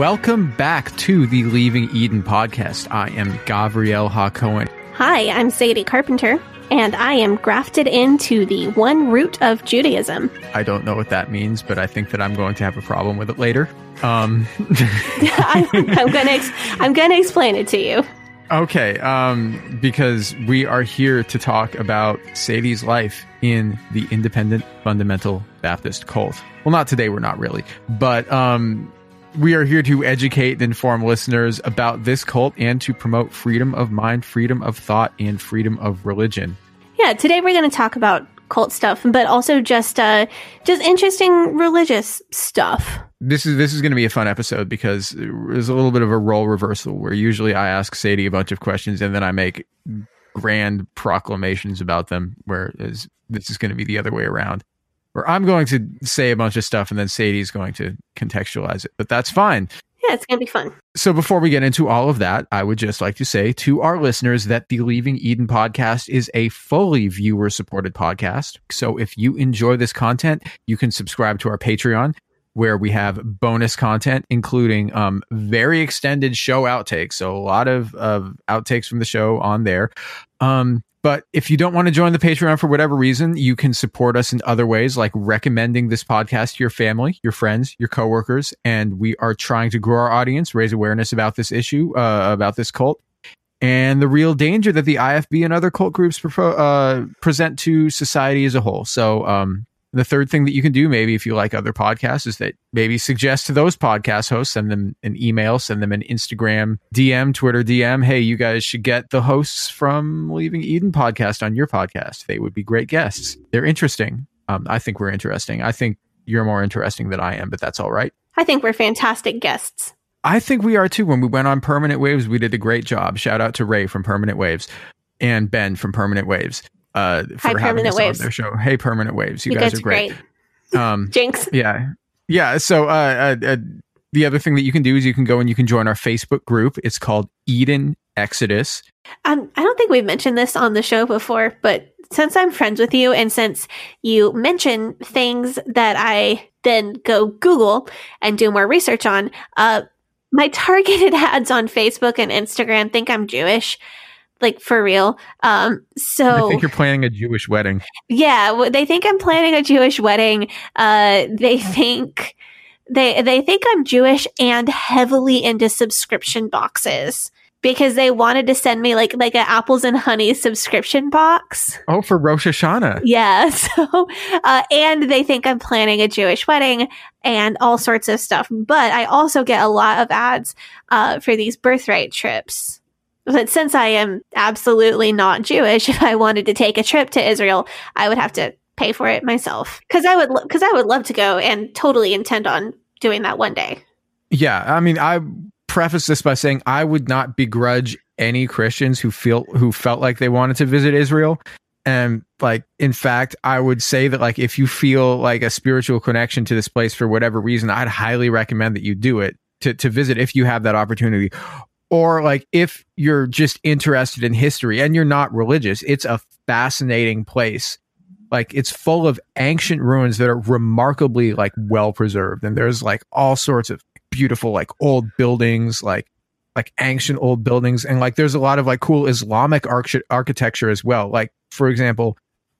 Welcome back to the Leaving Eden podcast. I am Gavriel Hacohen. Hi, I'm Sadie Carpenter, and I am grafted into the one root of Judaism. I don't know what that means, but I think that I'm going to have a problem with it later. Um, I'm, I'm gonna ex- I'm gonna explain it to you. okay, um, because we are here to talk about Sadie's life in the Independent Fundamental Baptist cult. Well, not today, we're not really, but um, we are here to educate and inform listeners about this cult and to promote freedom of mind, freedom of thought, and freedom of religion. Yeah, today we're gonna talk about cult stuff, but also just uh, just interesting religious stuff. this is this is going to be a fun episode because there's a little bit of a role reversal where usually I ask Sadie a bunch of questions and then I make grand proclamations about them. Whereas this is going to be the other way around, where I'm going to say a bunch of stuff and then Sadie's going to contextualize it. But that's fine. Yeah, it's gonna be fun. So before we get into all of that, I would just like to say to our listeners that the Leaving Eden podcast is a fully viewer supported podcast. So if you enjoy this content, you can subscribe to our Patreon where we have bonus content, including um, very extended show outtakes. So a lot of, of outtakes from the show on there. Um, but if you don't want to join the Patreon for whatever reason, you can support us in other ways, like recommending this podcast to your family, your friends, your coworkers. And we are trying to grow our audience, raise awareness about this issue, uh, about this cult, and the real danger that the IFB and other cult groups uh, present to society as a whole. So, um, the third thing that you can do, maybe if you like other podcasts, is that maybe suggest to those podcast hosts, send them an email, send them an Instagram DM, Twitter DM. Hey, you guys should get the hosts from Leaving Eden podcast on your podcast. They would be great guests. They're interesting. Um, I think we're interesting. I think you're more interesting than I am, but that's all right. I think we're fantastic guests. I think we are too. When we went on Permanent Waves, we did a great job. Shout out to Ray from Permanent Waves and Ben from Permanent Waves uh, for Hi, having Permanent us Waves. on their show. Hey, Permanent Waves, you, You guys guys are great. Um, Jinx. yeah, yeah. So uh, uh, uh, the other thing that you can do is you can go and you can join our Facebook group. It's called Eden Exodus. Um, I don't think we've mentioned this on the show before, but since I'm friends with you and since you mention things that I then go Google and do more research on, uh, my targeted ads on Facebook and Instagram think I'm Jewish, like for real. Um, so I think you're planning a Jewish wedding. yeah, they think I'm planning a Jewish wedding. Uh, they think they they think I'm Jewish and heavily into subscription boxes. because they wanted to send me like like an apples and honey subscription box. Oh, for Rosh Hashanah. Yeah. So, uh, and they think I'm planning a Jewish wedding and all sorts of stuff. But I also get a lot of ads uh, for these birthright trips. But since I am absolutely not Jewish, if I wanted to take a trip to Israel, I would have to pay for it myself because I would because I would love to go and totally intend on doing that one day. Yeah, I mean, I preface this by saying I would not begrudge any Christians who feel who felt like they wanted to visit Israel. And like in fact, I would say that like if you feel like a spiritual connection to this place for whatever reason, I'd highly recommend that you do it to to visit if you have that opportunity. Or like if you're just interested in history and you're not religious, it's a fascinating place. Like it's full of ancient ruins that are remarkably like well preserved and there's like all sorts of beautiful like old buildings like like ancient old buildings and like there's a lot of like cool islamic arch- architecture as well like for example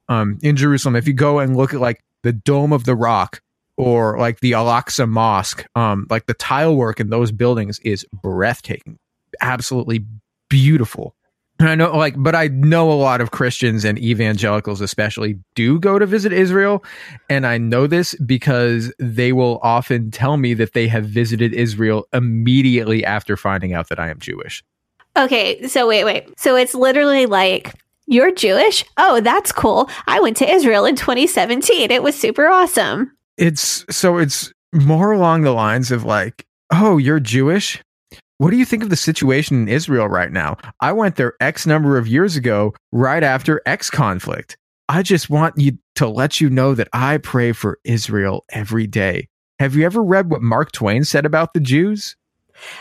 um in jerusalem if you go and look at like the dome of the rock or like the al-aqsa mosque um like the tile work in those buildings is breathtaking absolutely beautiful And I know, like, but I know a lot of Christians and evangelicals, especially, do go to visit Israel. And I know this because they will often tell me that they have visited Israel immediately after finding out that I am Jewish. Okay, so wait, wait. So it's literally like, you're Jewish? Oh, that's cool. I went to Israel in 2017. It was super awesome. It's so it's more along the lines of like, oh, you're Jewish? What do you think of the situation in Israel right now? I went there X number of years ago, right after X conflict. I just want you to let you know that I pray for Israel every day. Have you ever read what Mark Twain said about the Jews?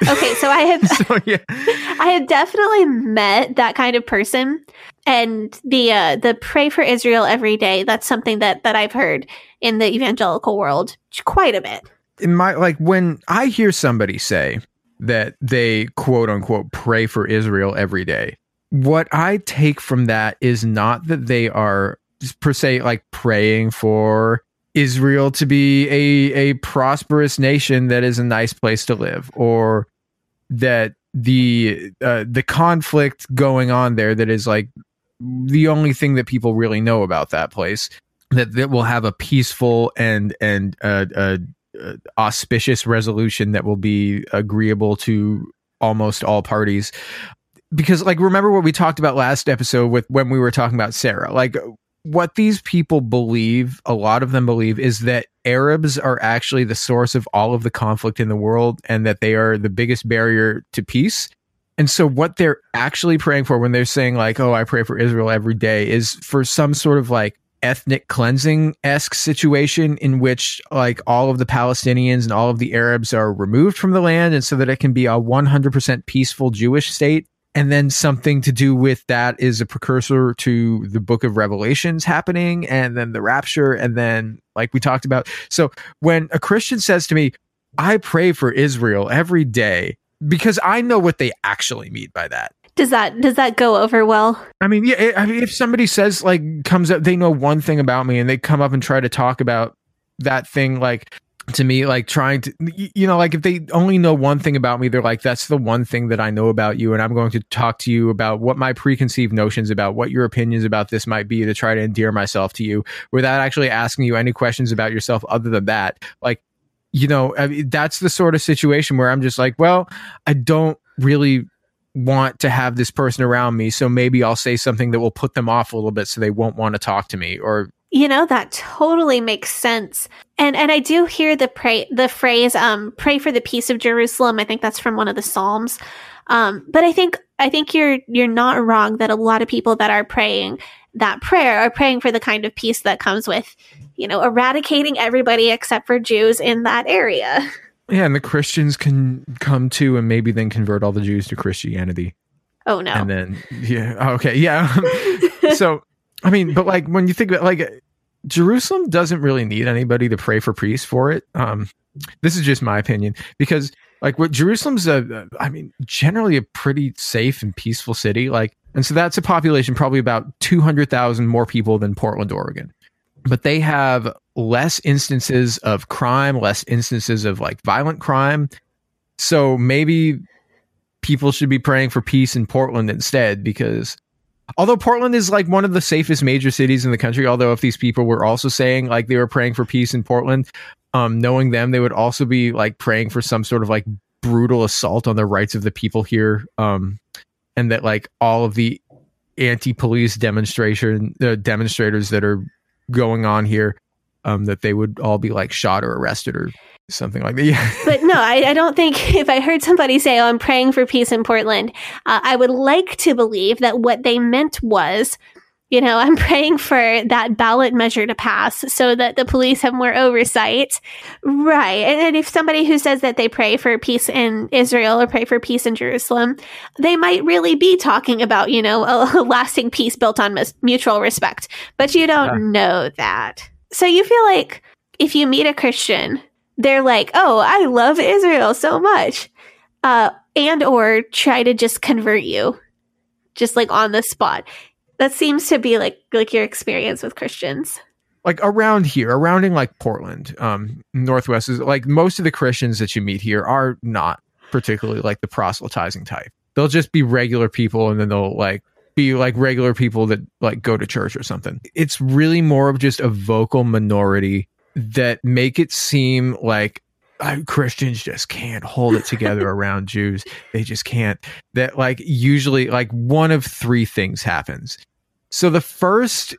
Okay, so I have so, yeah. I have definitely met that kind of person and the uh the pray for Israel every day that's something that that I've heard in the evangelical world quite a bit. In my like when I hear somebody say that they quote unquote pray for Israel every day. What I take from that is not that they are per se like praying for Israel to be a a prosperous nation that is a nice place to live or that the uh, the conflict going on there that is like the only thing that people really know about that place that that will have a peaceful and and uh, uh, uh, auspicious resolution that will be agreeable to almost all parties. Because like remember what we talked about last episode with when we were talking about Sarah? Like what these people believe a lot of them believe is that Arabs are actually the source of all of the conflict in the world and that they are the biggest barrier to peace. And so what they're actually praying for when they're saying like oh I pray for Israel every day is for some sort of like ethnic cleansing esque situation in which like all of the Palestinians and all of the Arabs are removed from the land, and so that it can be a 100% peaceful Jewish state. And then something to do with that is a precursor to the book of Revelations happening, and then the rapture, and then like we talked about. So when a Christian says to me, I pray for Israel every day, because I know what they actually mean by that. Does that does that go over well? I mean, yeah. I mean, if somebody says like comes up, they know one thing about me, and they come up and try to talk about that thing, like to me, like trying to, you know, like if they only know one thing about me, they're like, that's the one thing that I know about you, and I'm going to talk to you about what my preconceived notions about what your opinions about this might be to try to endear myself to you without actually asking you any questions about yourself other than that. Like, you know, I mean, that's the sort of situation where I'm just like, well, I don't really want to have this person around me so maybe i'll say something that will put them off a little bit so they won't want to talk to me or you know that totally makes sense. And and i do hear the pray the phrase um pray for the peace of jerusalem. I think that's from one of the psalms. Um but i think i think you're you're not wrong that a lot of people that are praying that prayer are praying for the kind of peace that comes with you know eradicating everybody except for jews in that area Yeah, and the Christians can come too, and maybe then convert all the Jews to Christianity. Oh no. And then yeah, okay, yeah. so I mean, but like when you think about like Jerusalem doesn't really need anybody to pray for peace for it. Um this is just my opinion because like what Jerusalem's a I mean, generally a pretty safe and peaceful city like and so that's a population probably about 200,000 more people than Portland, Oregon but they have less instances of crime, less instances of like violent crime. So maybe people should be praying for peace in Portland instead because although Portland is like one of the safest major cities in the country, although if these people were also saying like they were praying for peace in Portland, um, knowing them, they would also be like praying for some sort of like brutal assault on the rights of the people here. Um, and that like all of the anti-police demonstration uh, demonstrators that are going on here, um, that they would all be like shot or arrested or something like that. Yeah. but no, I, I, don't think if I heard somebody say, "Oh, I'm praying for peace in Portland," uh, I would like to believe that what they meant was, you know, I'm praying for that ballot measure to pass so that the police have more oversight, right? And, and if somebody who says that they pray for peace in Israel or pray for peace in Jerusalem, they might really be talking about, you know, a, a lasting peace built on mis- mutual respect. But you don't yeah. know that. So you feel like if you meet a Christian they're like, "Oh, I love Israel so much," uh, and or try to just convert you, just like on the spot. That seems to be like like your experience with Christians. Like around here, around in like Portland, um, Northwest is like most of the Christians that you meet here are not particularly like the proselytizing type. They'll just be regular people, and then they'll like be like regular people that like go to church or something. It's really more of just a vocal minority that make it seem like uh, Christians just can't hold it together around Jews. They just can't. That like usually like one of three things happens. So the first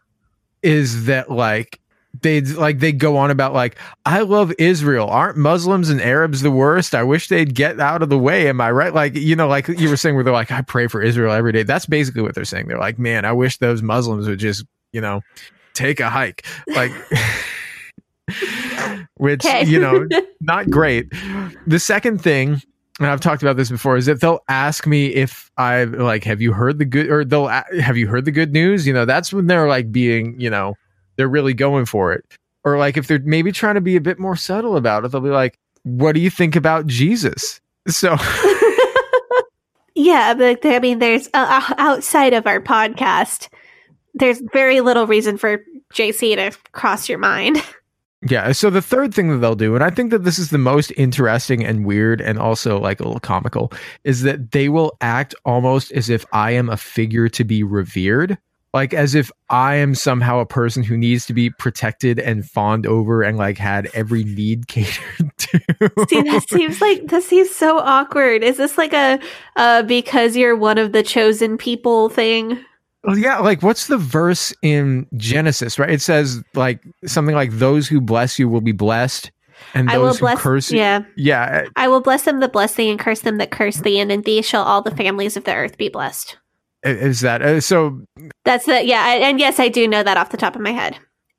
is that like they like they go on about like I love Israel. Aren't Muslims and Arabs the worst? I wish they'd get out of the way. Am I right? Like you know, like you were saying, where they're like I pray for Israel every day. That's basically what they're saying. They're like, man, I wish those Muslims would just you know take a hike. Like which you know not great the second thing and I've talked about this before is that they'll ask me if I've like have you heard the good or they'll have you heard the good news? You know that's when they're like being you know they're really going for it. Or like if they're maybe trying to be a bit more subtle about it they'll be like what do you think about Jesus? So yeah but I mean there's uh, outside of our podcast there's very little reason for JC to cross your mind Yeah. So the third thing that they'll do, and I think that this is the most interesting and weird and also like a little comical, is that they will act almost as if I am a figure to be revered. Like as if I am somehow a person who needs to be protected and fawned over and like had every need catered to. See, that seems like that seems so awkward. Is this like a uh because you're one of the chosen people thing? Well, yeah, like what's the verse in Genesis, right? It says like something like those who bless you will be blessed. And those I will who bless, curse you. Yeah. Yeah. I will bless them that bless thee and curse them that curse thee, and in thee shall all the families of the earth be blessed. Is that uh, so? That's the, yeah. And yes, I do know that off the top of my head.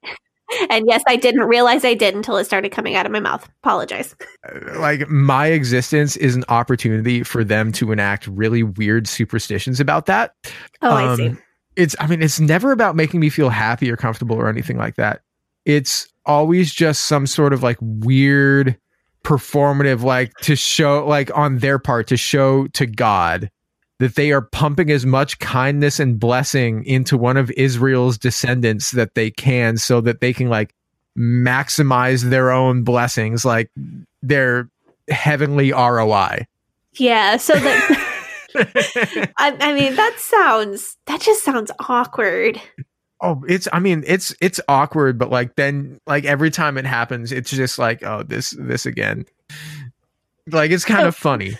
and yes, I didn't realize I did until it started coming out of my mouth. Apologize. Uh, like my existence is an opportunity for them to enact really weird superstitions about that. Oh, um, I see it's i mean it's never about making me feel happy or comfortable or anything like that. It's always just some sort of like weird performative like to show like on their part to show to god that they are pumping as much kindness and blessing into one of israel's descendants that they can so that they can like maximize their own blessings like their heavenly roi yeah so that I, I mean, that sounds that just sounds awkward. Oh, it's I mean, it's it's awkward, but like then like every time it happens, it's just like, oh, this this again. Like it's kind of funny.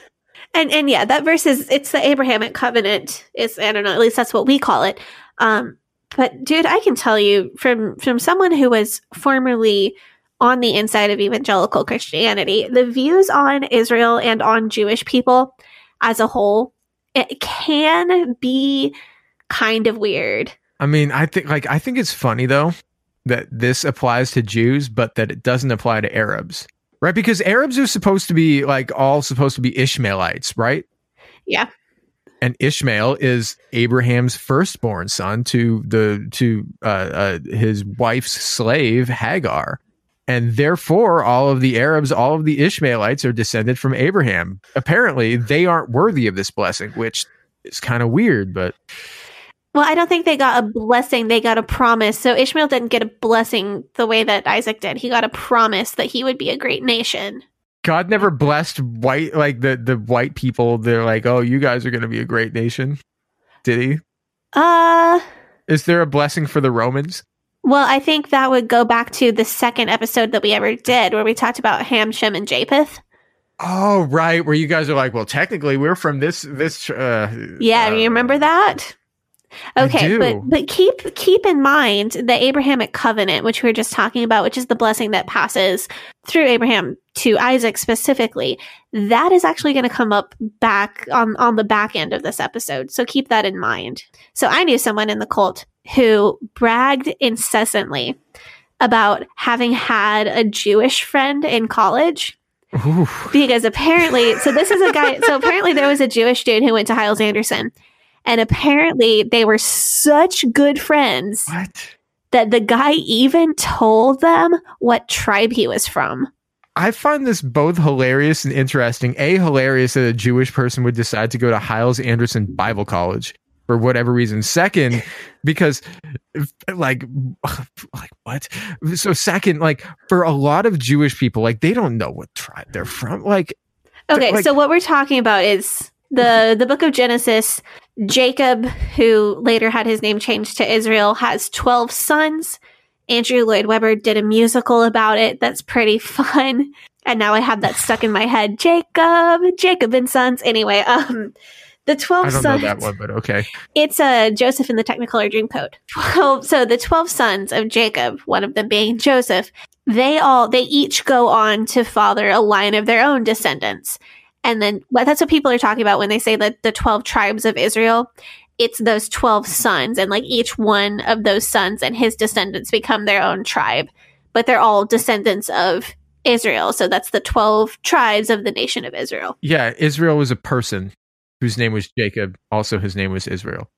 And and yeah, that verse is it's the Abrahamic covenant. It's I don't know, at least that's what we call it. Um but dude, I can tell you from from someone who was formerly on the inside of evangelical Christianity, the views on Israel and on Jewish people as a whole it can be kind of weird. I mean, I think like I think it's funny though that this applies to Jews, but that it doesn't apply to Arabs, right? Because Arabs are supposed to be like all supposed to be Ishmaelites, right? Yeah. And Ishmael is Abraham's firstborn son to the to uh, uh, his wife's slave Hagar and therefore all of the Arabs, all of the Ishmaelites are descended from Abraham. Apparently, they aren't worthy of this blessing, which is kind of weird, but well, I don't think they got a blessing, they got a promise. So Ishmael didn't get a blessing the way that Isaac did. He got a promise that he would be a great nation. God never blessed white like the the white people. They're like, oh, you guys are going to be a great nation. Did he? Uh, Is there a blessing for the Romans? Well, I think that would go back to the second episode that we ever did, where we talked about Ham, Shem, and Japheth. Oh, right. Where you guys are like, well, technically, we're from this this. Uh, Yeah, uh, you remember that? Okay, but but keep keep in mind the Abrahamic covenant, which we were just talking about, which is the blessing that passes through Abraham to Isaac specifically. That is actually going to come up back on on the back end of this episode. So keep that in mind. So I knew someone in the cult who bragged incessantly about having had a Jewish friend in college Oof. because apparently so this is a guy so apparently there was a jewish dude who went to hyles anderson and apparently they were such good friends What? that the guy even told them what tribe he was from I find this both hilarious and interesting. A, hilarious that a Jewish person would decide to go to Hyles Anderson Bible College for whatever reason. Second, because like like what? So second, like for a lot of Jewish people, like they don't know what tribe they're from. Like okay like- so what we're talking about is the the book of genesis jacob who later had his name changed to israel has 12 sons andrew lloyd webber did a musical about it that's pretty fun and now i have that stuck in my head jacob jacob and sons anyway um the 12 I don't know sons that one, but okay. it's uh, Joseph in the Technicolor Dreamcoat. Well, so the 12 sons of Jacob, one of them being Joseph, they all, they each go on to father a line of their own descendants. And then well, that's what people are talking about when they say that the 12 tribes of Israel, it's those 12 sons. And like each one of those sons and his descendants become their own tribe. But they're all descendants of Israel. So that's the 12 tribes of the nation of Israel. Yeah, Israel was a person whose name was Jacob. Also, his name was Israel.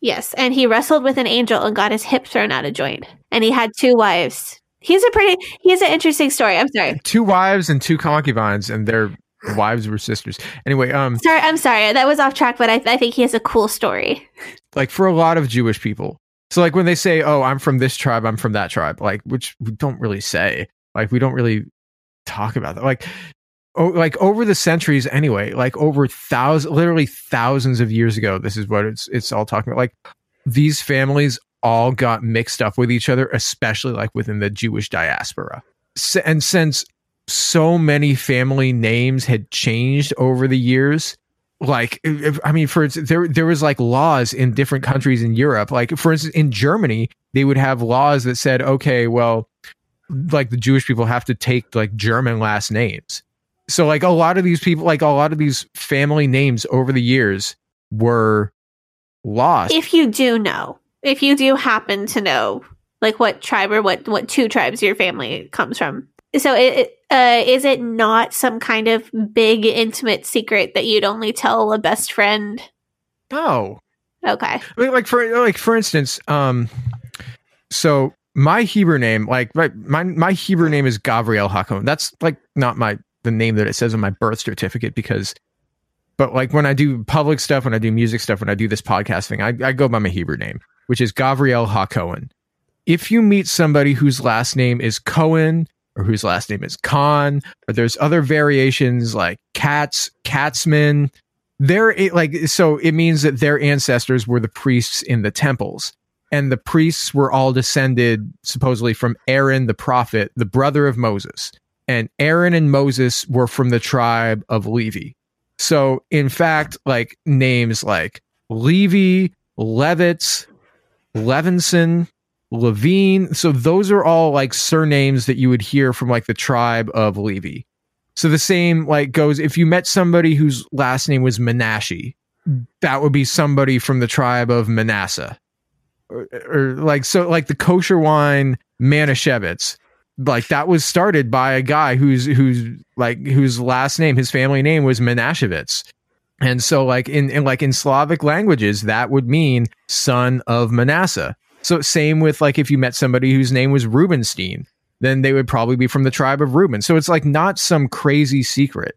Yes, and he wrestled with an angel and got his hip thrown out of joint. And he had two wives. He's a pretty he's an interesting story. I'm sorry. Two wives and two concubines, and their wives were sisters. Anyway, um, Sorry, I'm sorry. That was off track, but I, I think he has a cool story. like for a lot of Jewish people. So like when they say, "Oh, I'm from this tribe, I'm from that tribe," like which we don't really say. Like we don't really talk about that. Like oh, like over the centuries anyway, like over thousands literally thousands of years ago, this is what it's it's all talking about. Like these families all got mixed up with each other, especially like within the Jewish diaspora. S- And since so many family names had changed over the years, like i mean for there there was like laws in different countries in europe. Like for instance in germany they would have laws that said okay well like the jewish people have to take like german last names. So like a lot of these people like a lot of these family names over the years were lost. If you do know, if you do happen to know, like what tribe or what what two tribes your family comes from. So it, uh, is it not some kind of big intimate secret that you'd only tell a best friend? no Okay. I mean, like for like for instance, um, so my Hebrew name, like my my, my Hebrew name is Gavriel Hakohen. That's like not my the name that it says on my birth certificate because, but like when I do public stuff, when I do music stuff, when I do this podcast thing, I, I go by my Hebrew name, which is Gavriel Hakohen. If you meet somebody whose last name is Cohen or whose last name is Kahn, or there's other variations like Katz, Katzman, they're like so it means that their ancestors were the priests in the temples. And the priests were all descended supposedly from Aaron the prophet the brother of Moses. And Aaron and Moses were from the tribe of Levi. So in fact like names like Levi Levitz Levinson Levine so those are all like surnames that you would hear from like the tribe of Levi so the same like goes if you met somebody whose last name was Menashe, that would be somebody from the tribe of Manasseh. Or, or like so like the kosher wine Manischewitz. Like that was started by a guy whose whose like whose last name, his family name was Menashevitz. And so like in, in like in Slavic languages, that would mean son of Manasseh. So same with like if you met somebody whose name was Rubenstein, then they would probably be from the tribe of Reuben. So it's like not some crazy secret.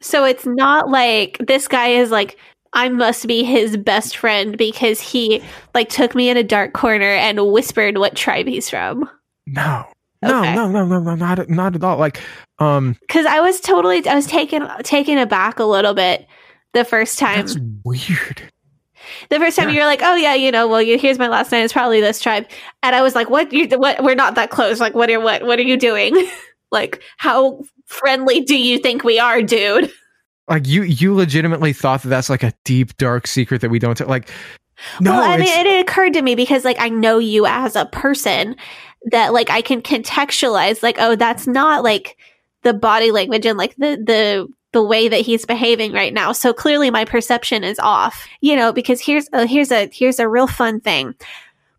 So it's not like this guy is like I must be his best friend because he like took me in a dark corner and whispered what tribe he's from. No. No, Okay. no, no, no, no, not not at all. Like Um, Because I was totally, I was taken taken aback a little bit the first time. that's weird. The first time Yeah. you were like, oh yeah, you know, well, you, here's my last name. It's probably this tribe, and I was like, what? You, what? We're not that close. Like, what are what? What are you doing? like, how friendly do you think we are, dude? Like you, you legitimately thought that that's like a deep, dark secret that we don't tell. Like, no, well, I mean, it, it occurred to me because like I know you as a person that like I can contextualize like, oh, that's not like the body language and like the the the way that he's behaving right now. So clearly my perception is off. You know, because here's uh, here's a here's a real fun thing.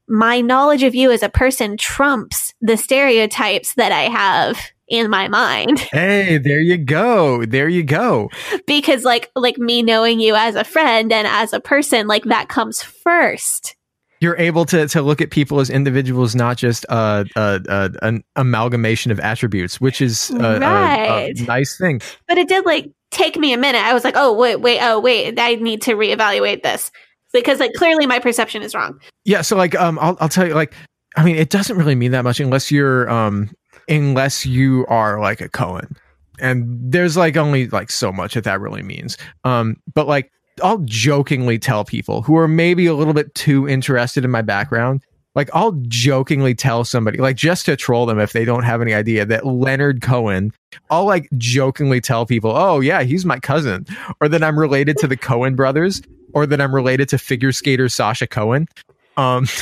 My knowledge of you as a person trumps the stereotypes that I have in my mind hey, there you go, there you go. because like like me knowing you as a friend and as a person like that comes first. You're able to to look at people as individuals, not just uh, uh, uh, an amalgamation of attributes, which is uh, a, a, a nice thing. But it did like take me a minute. I was like, oh wait, wait, oh wait, I need to reevaluate this because like clearly my perception is wrong. Yeah, so like um I'll I'll tell you like I mean it doesn't really mean that much unless you're um unless you are like a Cohen. And there's like only like so much that that really means. Um but like I'll jokingly tell people who are maybe a little bit too interested in my background like I'll jokingly tell somebody like just to troll them if they don't have any idea that Leonard Cohen I'll like jokingly tell people oh yeah he's my cousin or that I'm related to the Coen brothers or that I'm related to figure skater Sasha Cohen um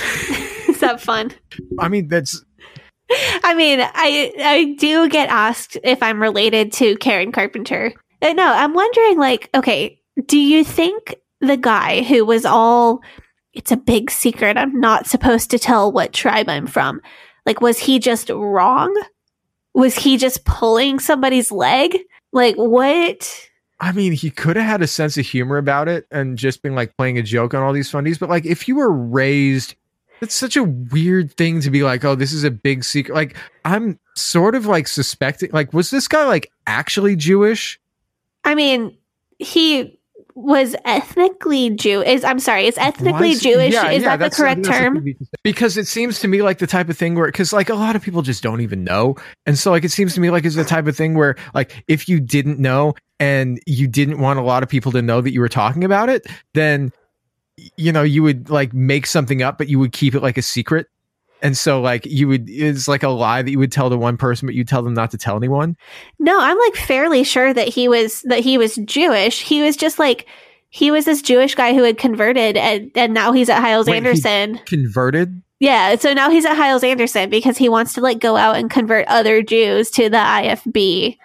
Is that fun? I mean, that's I mean, I I do get asked if I'm related to Karen Carpenter. Uh, No, I'm wondering like, okay, do you think the guy who was all it's a big secret, I'm not supposed to tell what tribe I'm from. Like was he just wrong? Was he just pulling somebody's leg? Like what? I mean, he could have had a sense of humor about it and just been like playing a joke on all these fundies. But like, if you were raised, it's such a weird thing to be like, oh, this is a big secret. Like, I'm sort of like suspecting, like, was this guy like actually Jewish? I mean, he was ethnically Jew. Is I'm sorry, is ethnically Jewish? Yeah, is yeah, that the correct term? Because it seems to me like the type of thing where, because like a lot of people just don't even know, and so like it seems to me like it's the type of thing where like if you didn't know and you didn't want a lot of people to know that you were talking about it, then you know you would like make something up, but you would keep it like a secret. And so, like, you would, it's like a lie that you would tell to one person, but you tell them not to tell anyone. No, I'm like fairly sure that he was that he was Jewish. He was just like he was this Jewish guy who had converted and and now he's at Hyles Wait, Anderson. Converted. Yeah, so now he's at Hyles Anderson because he wants to like go out and convert other Jews to the IFB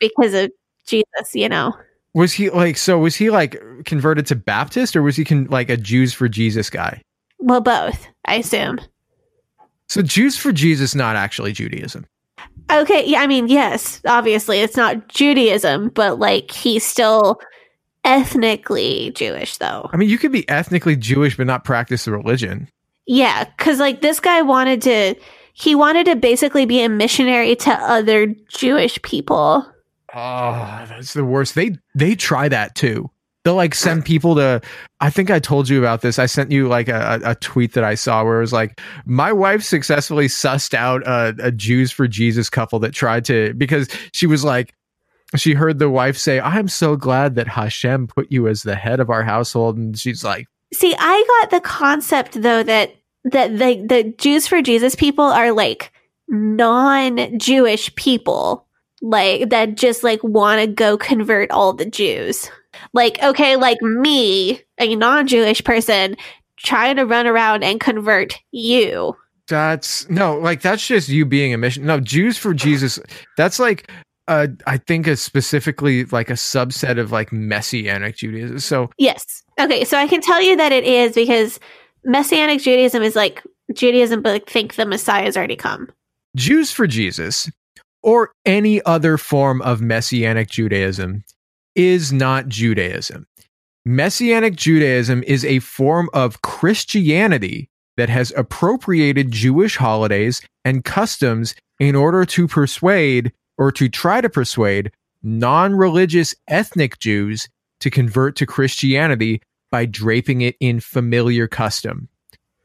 because of Jesus, you know. Was he like, so was he like converted to Baptist or was he con- like a Jews for Jesus guy? Well, both, I assume. So Jews for Jesus, not actually Judaism. Okay, yeah, I mean, yes, obviously it's not Judaism, but like he's still ethnically Jewish though. I mean, you could be ethnically Jewish but not practice the religion. Yeah, cuz like this guy wanted to he wanted to basically be a missionary to other Jewish people. Oh, that's the worst. They they try that too. They'll like send people to. I think I told you about this. I sent you like a, a tweet that I saw where it was like, my wife successfully sussed out a, a Jews for Jesus couple that tried to because she was like, she heard the wife say, "I'm so glad that Hashem put you as the head of our household," and she's like, See, I got the concept though that that the the Jews for Jesus people are like non-Jewish people like that just like want to go convert all the Jews. Like okay, like me, a non-Jewish person trying to run around and convert you. That's no, like that's just you being a mission. No, Jews for Jesus. That's like, uh, I think a specifically like a subset of like messianic Judaism. So Yes. Okay, so I can tell you that it is because Messianic Judaism is like Judaism, but like, think the Messiah has already come. Jews for Jesus or any other form of messianic Judaism is not Judaism. Messianic Judaism is a form of Christianity that has appropriated Jewish holidays and customs in order to persuade or to try to persuade non religious ethnic Jews to convert to Christianity by draping it in familiar custom.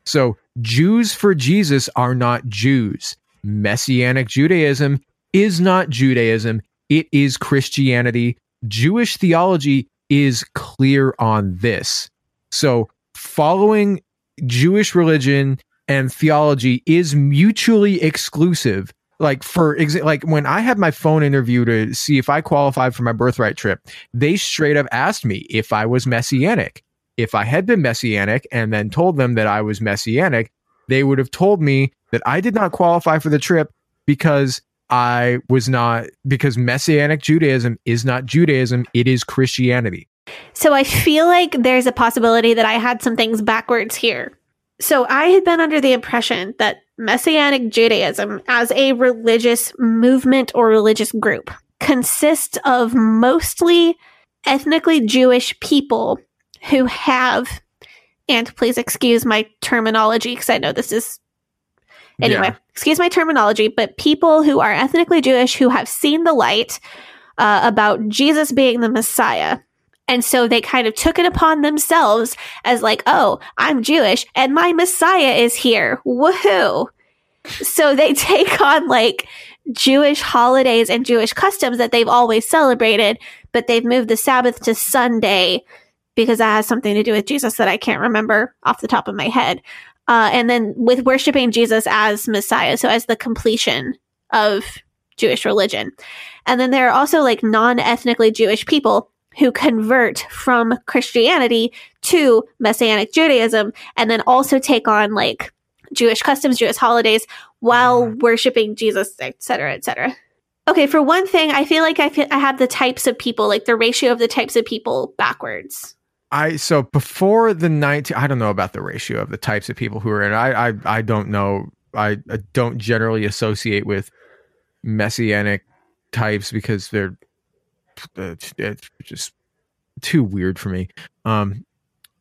So, Jews for Jesus are not Jews. Messianic Judaism is not Judaism, it is Christianity. Jewish theology is clear on this. So, following Jewish religion and theology is mutually exclusive. Like for example, like when I had my phone interview to see if I qualified for my birthright trip, they straight up asked me if I was messianic. If I had been messianic and then told them that I was messianic, they would have told me that I did not qualify for the trip because I was not because messianic Judaism is not Judaism, it is Christianity. So I feel like there's a possibility that I had some things backwards here. So I had been under the impression that Messianic Judaism as a religious movement or religious group consists of mostly ethnically Jewish people who have, and please excuse my terminology because I know this is, anyway, Yeah. excuse my terminology, but people who are ethnically Jewish who have seen the light uh, about Jesus being the Messiah. And so they kind of took it upon themselves as like, oh, I'm Jewish and my Messiah is here. Woohoo. So they take on like Jewish holidays and Jewish customs that they've always celebrated, but they've moved the Sabbath to Sunday because that has something to do with Jesus that I can't remember off the top of my head. Uh, and then with worshiping Jesus as Messiah, so as the completion of Jewish religion. And then there are also like non ethnically Jewish people who convert from Christianity to Messianic Judaism and then also take on like Jewish customs, Jewish holidays while worshiping Jesus, etc., etc. Okay, for one thing, I feel like I feel, I have the types of people, like the ratio of the types of people backwards. I so before the 19 I don't know about the ratio of the types of people who are in I I I don't know I, I don't generally associate with messianic types because they're it's, just too weird for me. Um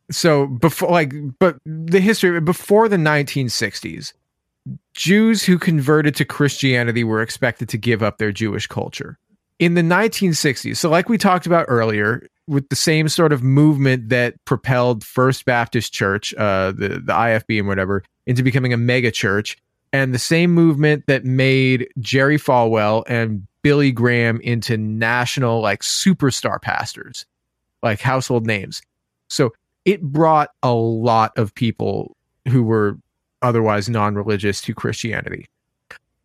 so before like but the history before the 1960s Jews who converted to Christianity were expected to give up their Jewish culture. In the 1960s, so like we talked about earlier, with the same sort of movement that propelled First Baptist Church, uh, the the IFB and whatever, into becoming a mega church, and the same movement that made Jerry Falwell and Billy Graham into national like superstar pastors, like household names. So it brought a lot of people who were otherwise non-religious to Christianity.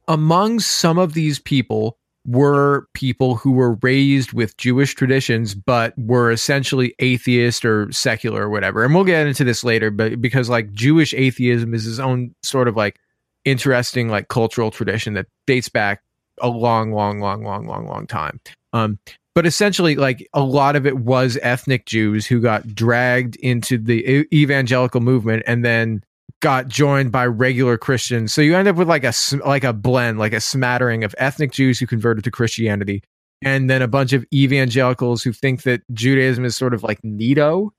Among some of these people were people who were raised with Jewish traditions, but were essentially atheist or secular or whatever. And we'll get into this later, but because like Jewish atheism is its own sort of like interesting like cultural tradition that dates back a long, long, long, long, long, long time. Um, but essentially, like a lot of it was ethnic Jews who got dragged into the evangelical movement and then got joined by regular Christians. So you end up with like a like a blend, like a smattering of ethnic Jews who converted to Christianity, and then a bunch of evangelicals who think that Judaism is sort of like neato.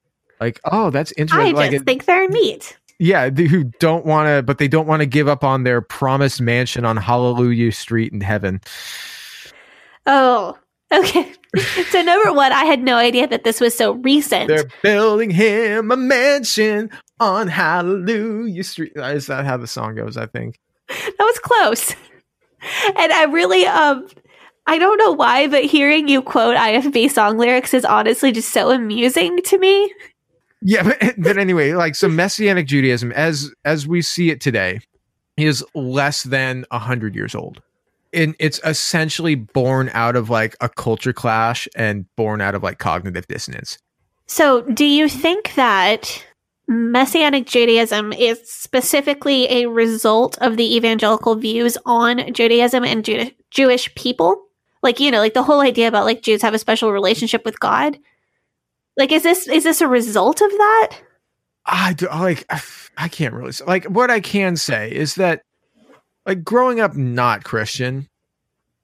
Like, oh, that's interesting. I interesting. just like, it- think they're neat. yeah, th- who don't want to, but they don't want to give up on their promised mansion on Hallelujah Street in heaven. Oh, okay. so number one, I had no idea that this was so recent. They're building him a mansion on Hallelujah Street. Is that how the song goes? I think. that was close. And I really um I don't know why, but hearing you quote IFB song lyrics is honestly just so amusing to me. Yeah, but, but anyway, like so Messianic Judaism, as as we see it today, is less than a hundred years old. And it's essentially born out of like a culture clash and born out of like cognitive dissonance. So, do you think that Messianic Judaism is specifically a result of the evangelical views on Judaism and Jewish people? Like, you know, like the whole idea about like Jews have a special relationship with God. Like, is this is this a result of that? I do, like I can't really say. like what I can say is that like growing up not Christian,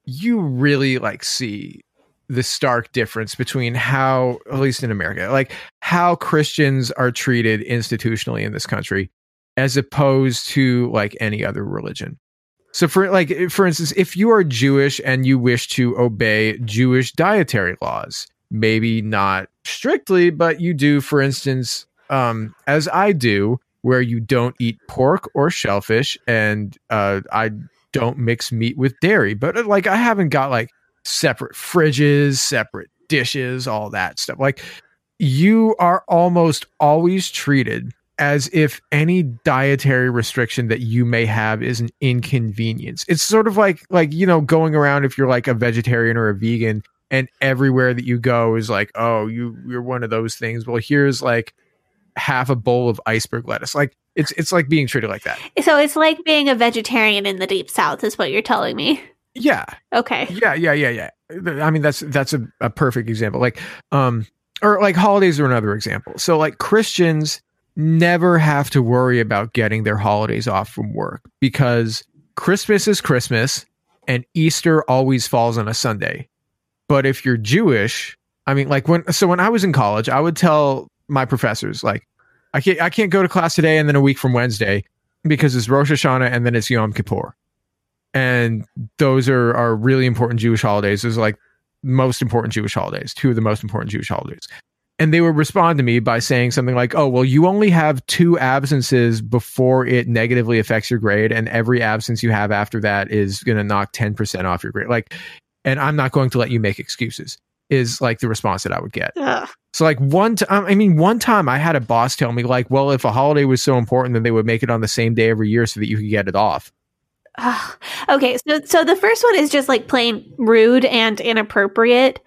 you really like see the stark difference between how at least in America, like how Christians are treated institutionally in this country as opposed to like any other religion. So for like for instance, if you are Jewish and you wish to obey Jewish dietary laws, maybe not strictly, but you do for instance um as I do where you don't eat pork or shellfish and uh I don't mix meat with dairy. But uh, like I haven't got like separate fridges, separate dishes, all that stuff. Like you are almost always treated as if any dietary restriction that you may have is an inconvenience. It's sort of like like you know going around if you're like a vegetarian or a vegan and everywhere that you go is like, "Oh, you you're one of those things." Well, here's like half a bowl of iceberg lettuce. Like it's it's like being treated like that. So it's like being a vegetarian in the deep south is what you're telling me. Yeah. Okay. Yeah, yeah, yeah, yeah. I mean that's that's a, a perfect example. Like um or like holidays are another example. So like Christians never have to worry about getting their holidays off from work because Christmas is Christmas and Easter always falls on a Sunday. But if you're Jewish, I mean like when so when I was in college, I would tell my professors like I can't I can't go to class today and then a week from Wednesday because it's Rosh Hashanah and then it's Yom Kippur. And those are are really important Jewish holidays. Those are like most important Jewish holidays, two of the most important Jewish holidays. And they would respond to me by saying something like, Oh, well, you only have two absences before it negatively affects your grade, and every absence you have after that is gonna knock 10% off your grade. Like, and I'm not going to let you make excuses, is like the response that I would get. Ugh. So like one time, I mean, one time I had a boss tell me like, well, if a holiday was so important, then they would make it on the same day every year so that you could get it off. Ugh. okay, so so the first one is just like plain rude and inappropriate.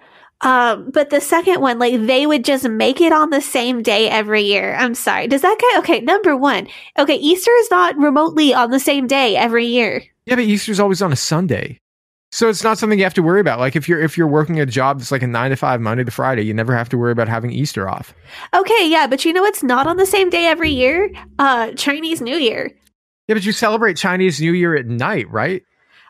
Um, but the second one, like they would just make it on the same day every year. I'm sorry. Does that guy? Okay, number one. Okay, Easter is not remotely on the same day every year. Yeah, but Easter's always on a Sunday. So it's not something you have to worry about. Like if you're if you're working a job that's like a nine to five Monday to Friday, you never have to worry about having Easter off. Okay, yeah, but you know what's not on the same day every year? Uh, Chinese New Year. Yeah, but you celebrate Chinese New Year at night, right?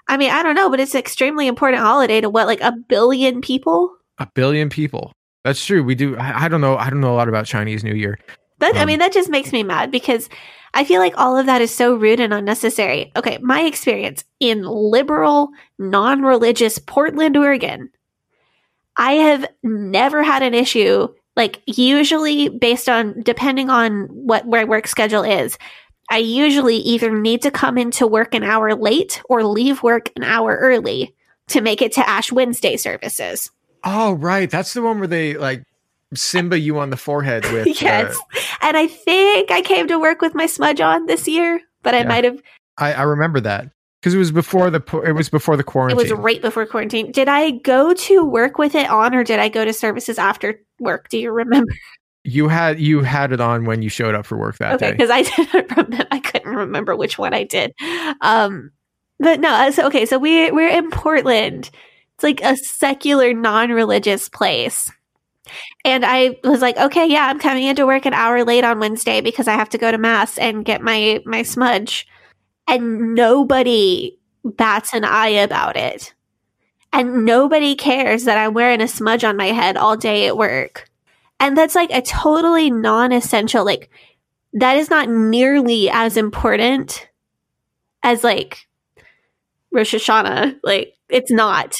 I mean, I don't know, but it's an extremely important holiday to what, like a billion people? A billion people. That's true. We do. I, I don't know. I don't know a lot about Chinese New Year. That I Um, mean, that just makes me mad because I feel like all of that is so rude and unnecessary. Okay, my experience in liberal, non-religious Portland, Oregon, I have never had an issue. Like usually, based on depending on what my work schedule is, I usually either need to come into work an hour late or leave work an hour early to make it to Ash Wednesday services. Oh, right. That's the one where they like Simba you on the forehead with. uh, yes, and I think I came to work with my smudge on this year, but I Yeah. might have I, I remember that because it was before the it was before the quarantine. It was right before quarantine. Did I go to work with it on or did I go to services after work? Do you remember? You had you had it on when you showed up for work that okay, day. because I didn't remember. I couldn't remember which one I did. Um, but no, uh, so okay, so we we're in Portland. It's like a secular, non-religious place. And I was like, okay, yeah, I'm coming into work an hour late on Wednesday because I have to go to mass and get my my smudge. And nobody bats an eye about it. And nobody cares that I'm wearing a smudge on my head all day at work. And that's like a totally non-essential like that is not nearly as important as like Rosh Hashanah. Like it's not.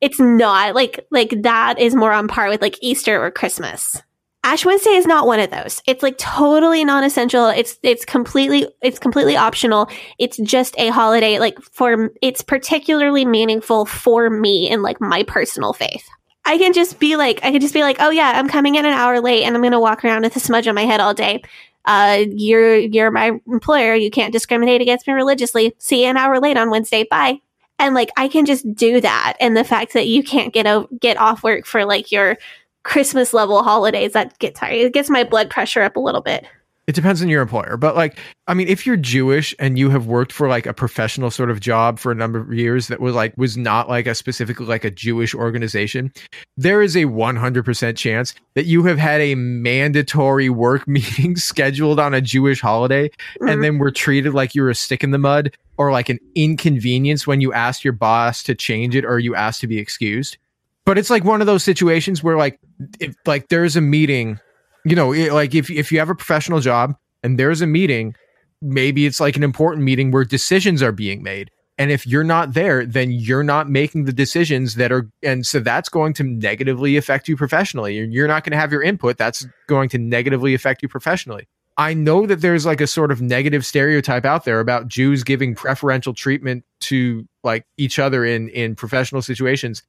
It's not like like that is more on par with like Easter or Christmas. Ash Wednesday is not one of those. It's like totally non-essential. It's it's completely it's completely optional. It's just a holiday like for it's particularly meaningful for me in like my personal faith. I can just be like I can just be like, "Oh yeah, I'm coming in an hour late and I'm to walk around with a smudge on my head all day." Uh you're you're my employer. You can't discriminate against me religiously. See you an hour late on Wednesday. Bye and like I can just do that. And the fact that you can't get get off work for like your Christmas level holidays that gets it gets my blood pressure up a little bit. It depends on your employer, but like I mean, if you're Jewish and you have worked for like a professional sort of job for a number of years that was like was not like a specifically like a Jewish organization, there is a 100% chance that you have had a mandatory work meeting scheduled on a Jewish holiday Mhm. and then were treated like you were a stick in the mud or like an inconvenience when you asked your boss to change it or you asked to be excused. But it's like one of those situations where like if like there's a meeting, you know, it, like if if you have a professional job and there's a meeting, maybe it's like an important meeting where decisions are being made. And if you're not there, then you're not making the decisions that are, and so that's going to negatively affect you professionally. You're- You're not going to have your input. That's going to negatively affect you professionally. I know that there's like a sort of negative stereotype out there about Jews giving preferential treatment to like each other in in professional situations.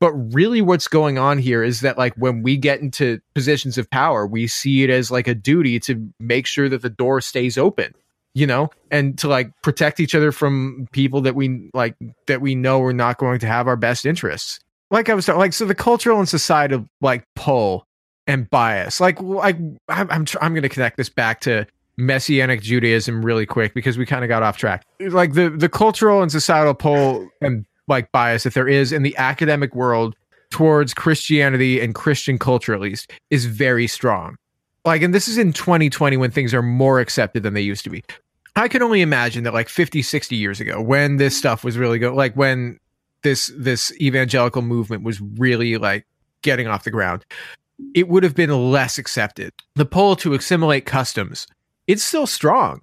But really what's going on here is that like when we get into positions of power, we see it as like a duty to make sure that the door stays open, you know, and to like protect each other from people that we like that we know are not going to have our best interests. Like I was like so the cultural and societal like pull and bias. Like, like I'm I'm, I'm going to connect this back to messianic Judaism really quick because we kind of got off track. Like the the cultural and societal pull and like bias that there is in the academic world towards Christianity and Christian culture at least is very strong. Like and this is in 2020 when things are more accepted than they used to be. I can only imagine that like 50 60 years ago when this stuff was really good like when this this evangelical movement was really like getting off the ground it would have been less accepted. The pull to assimilate customs, it's still strong.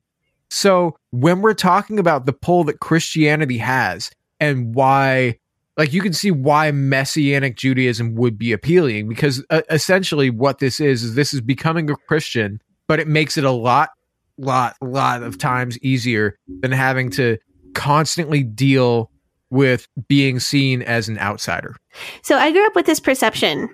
So when we're talking about the pull that Christianity has and why, like you can see why Messianic Judaism would be appealing because uh, essentially what this is, is this is becoming a Christian, but it makes it a lot, lot, lot of times easier than having to constantly deal with being seen as an outsider. So I grew up with this perception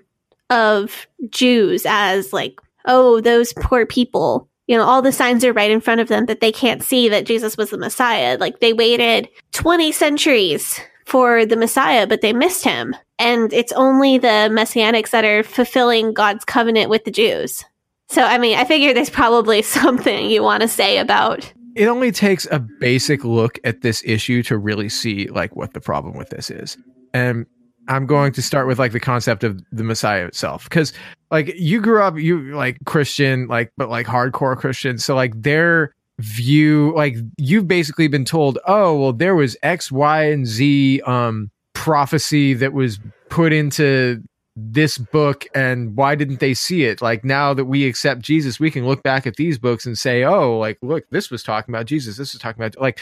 of Jews as like, oh, those poor people. You know, all the signs are right in front of them that they can't see that Jesus was the Messiah. Like they waited 20 centuries for the Messiah, but they missed him. And it's only the Messianics that are fulfilling God's covenant with the Jews. So, I mean, I figure there's probably something you want to say about. It only takes a basic look at this issue to really see like what the problem with this is. And I'm going to start with like the concept of the Messiah itself. Because like you grew up you like Christian like but like hardcore Christian. So like their view like you've basically been told oh well there was X Y and Z um prophecy that was put into this book and why didn't they see it? Like now that we accept Jesus we can look back at these books and say oh like look this was talking about Jesus. This was talking about like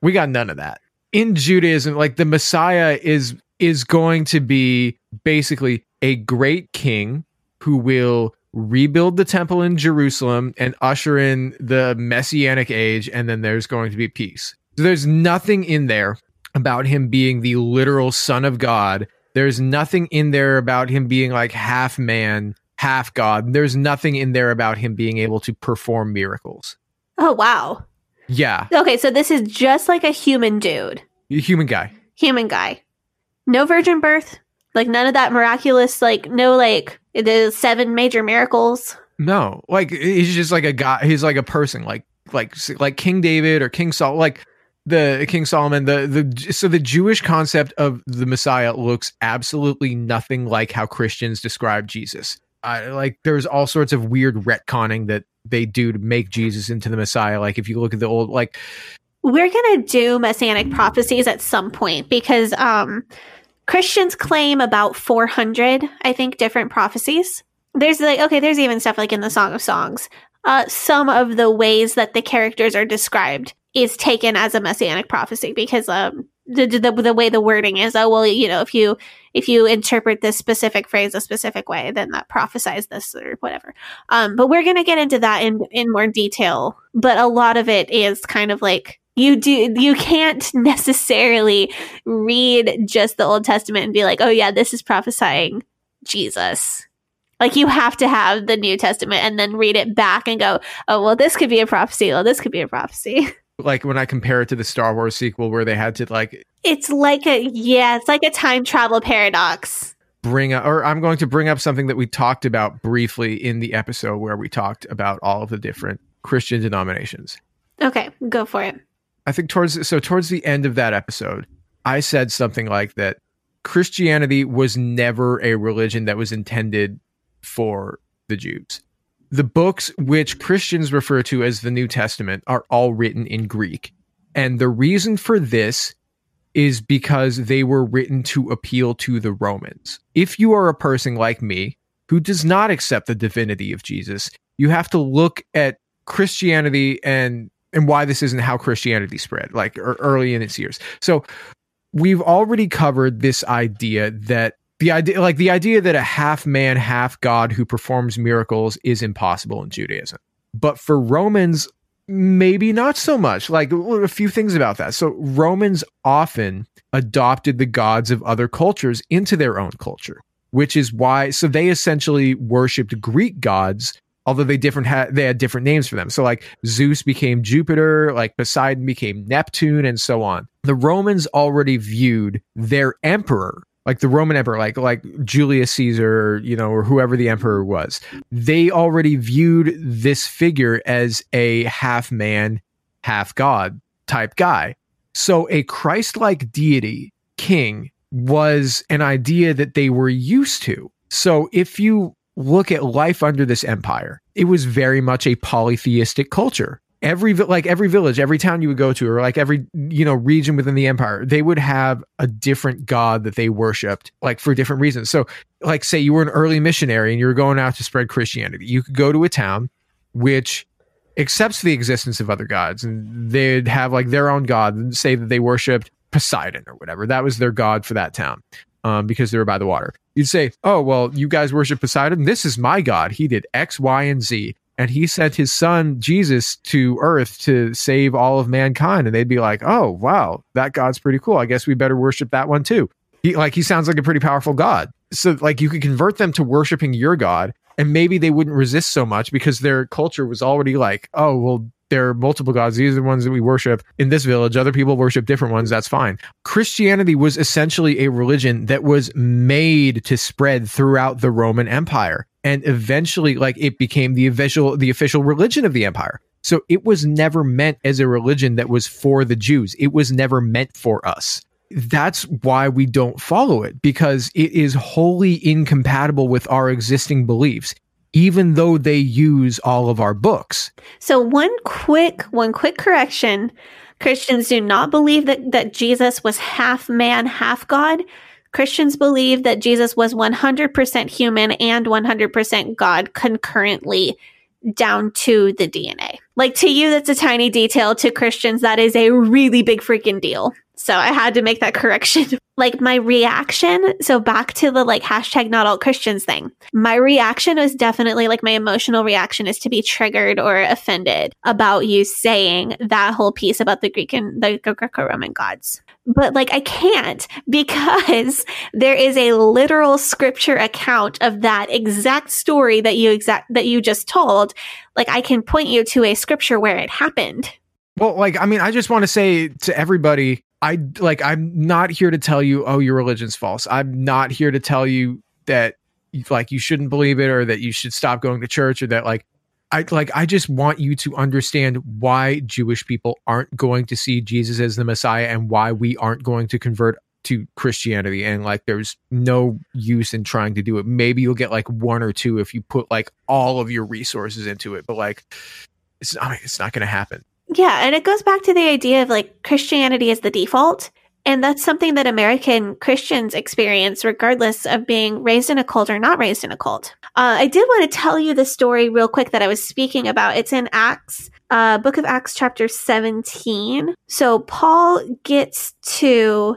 we got none of that. In Judaism, like the Messiah is is going to be basically a great king who will rebuild the temple in Jerusalem and usher in the messianic age, and then there's going to be peace. So there's nothing in there about him being the literal son of God. There's nothing in there about him being like half man, half God. There's nothing in there about him being able to perform miracles. Oh, wow. Yeah. Okay, so this is just like a human dude. A human guy. Human guy no virgin birth, like none of that miraculous, like no like the seven major miracles. No, like he's just like a guy. He's like a person, like like like King David or King Saul, like the King Solomon. The the so the Jewish concept of the Messiah looks absolutely nothing like how Christians describe Jesus. Uh, like there's all sorts of weird retconning that they do to make Jesus into the Messiah. Like if you look at the old like we're gonna do messianic prophecies at some point because um Christians claim about 400, I think, different prophecies. There's like, okay, there's even stuff like in the Song of Songs. Uh, some of the ways that the characters are described is taken as a messianic prophecy because um, the, the, the way the wording is, oh well, you know, if you if you interpret this specific phrase a specific way, then that prophesies this or whatever. Um, but we're gonna get into that in in more detail. But a lot of it is kind of like you do you can't necessarily read just the Old Testament and be like, "Oh yeah, this is prophesying Jesus." Like you have to have the New Testament and then read it back and go, "Oh, well this could be a prophecy. Well, this could be a prophecy." Like when I compare it to the Star Wars sequel where they had to like It's like a yeah, it's like a time travel paradox bring up, or I'm going to bring up something that we talked about briefly in the episode where we talked about all of the different Christian denominations. Okay, go for it. I think towards so towards the end of that episode, I said something like that Christianity was never a religion that was intended for the Jews. The books which Christians refer to as the New Testament are all written in Greek. And the reason for this is because they were written to appeal to the Romans. If you are a person like me who does not accept the divinity of Jesus, you have to look at Christianity and and why this isn't how Christianity spread, like er, early in its years. So we've already covered this idea that the idea, like the idea that a half man, half God who performs miracles is impossible in Judaism. But for Romans, maybe not so much. Like a few things about that. So Romans often adopted the gods of other cultures into their own culture, which is why so they essentially worshipped Greek gods although they different had they had different names for them. So like Zeus became Jupiter, like Poseidon became Neptune and so on. The Romans already viewed their emperor like the Roman emperor, like like Julius Caesar, you know, or whoever the emperor was, they already viewed this figure as a half man, half god type guy. So a Christ-like deity, king, was an idea that they were used to. So if you look at life under this empire, it was very much a polytheistic culture. Every like every village every town you would go to or like every you know region within the empire they would have a different god that they worshipped like for different reasons. So like say you were an early missionary and you were going out to spread christianity. You could go to a town which accepts the existence of other gods and they'd have like their own god and say that they worshipped poseidon or whatever. That was their god for that town um, because they were by the water you'd say oh well you guys worship poseidon? This is my god. He did x y and z. And he sent his son Jesus to earth to save all of mankind. And they'd be like oh wow that god's pretty cool. I guess we better worship that one too. He like he sounds like a pretty powerful god. So like you could convert them to worshiping your god and maybe they wouldn't resist so much because their culture was already like oh well there are multiple gods. These are the ones that we worship in this village. Other people worship different ones. That's fine. Christianity was essentially a religion that was made to spread throughout the Roman Empire and eventually like it became the official the official religion of the empire so it was never meant as a religion that was for the jews it was never meant for us that's why we don't follow it because it is wholly incompatible with our existing beliefs even though they use all of our books so one quick one quick correction christians do not believe that that jesus was half man half god Christians believe that Jesus was 100% human and 100% God concurrently down to the DNA. Like to you, that's a tiny detail. To Christians, that is a really big freaking deal. So I had to make that correction. like my reaction, so back to the like hashtag not all Christians thing. My reaction was definitely like my emotional reaction is to be triggered or offended about you saying that whole piece about the Greek and the Greco Roman gods but like I can't because there is a literal scripture account of that exact story that you exact that you just told. Like I can point you to a scripture where it happened. Well, like I mean, I just want to say to everybody, I like I'm not here to tell you, oh, your religion's false. I'm not here to tell you that like you shouldn't believe it or that you should stop going to church or that like I like I just want you to understand why Jewish people aren't going to see Jesus as the Messiah and why we aren't going to convert to Christianity and like there's no use in trying to do it. Maybe you'll get like one or two if you put like all of your resources into it, but like it's not it's not going to happen. Yeah, and it goes back to the idea of like Christianity is the default and that's something that American Christians experience regardless of being raised in a cult or not raised in a cult. Uh, I did want to tell you the story real quick that I was speaking about. It's in Acts, uh, book of Acts, chapter 17. So Paul gets to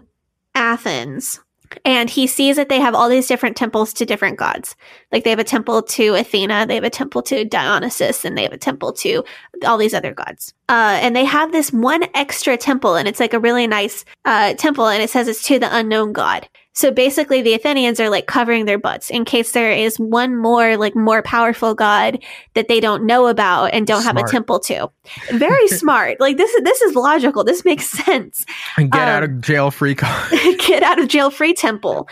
Athens and he sees that they have all these different temples to different gods. Like they have a temple to Athena, they have a temple to Dionysus, and they have a temple to all these other gods. Uh, and they have this one extra temple, and it's like a really nice uh, temple, and it says it's to the unknown god. So basically, the Athenians are like covering their butts in case there is one more, like more powerful god that they don't know about and don't smart. have a temple to. Very smart. Like this is this is logical. This makes sense. And get um, out of jail free. card. get out of jail free temple.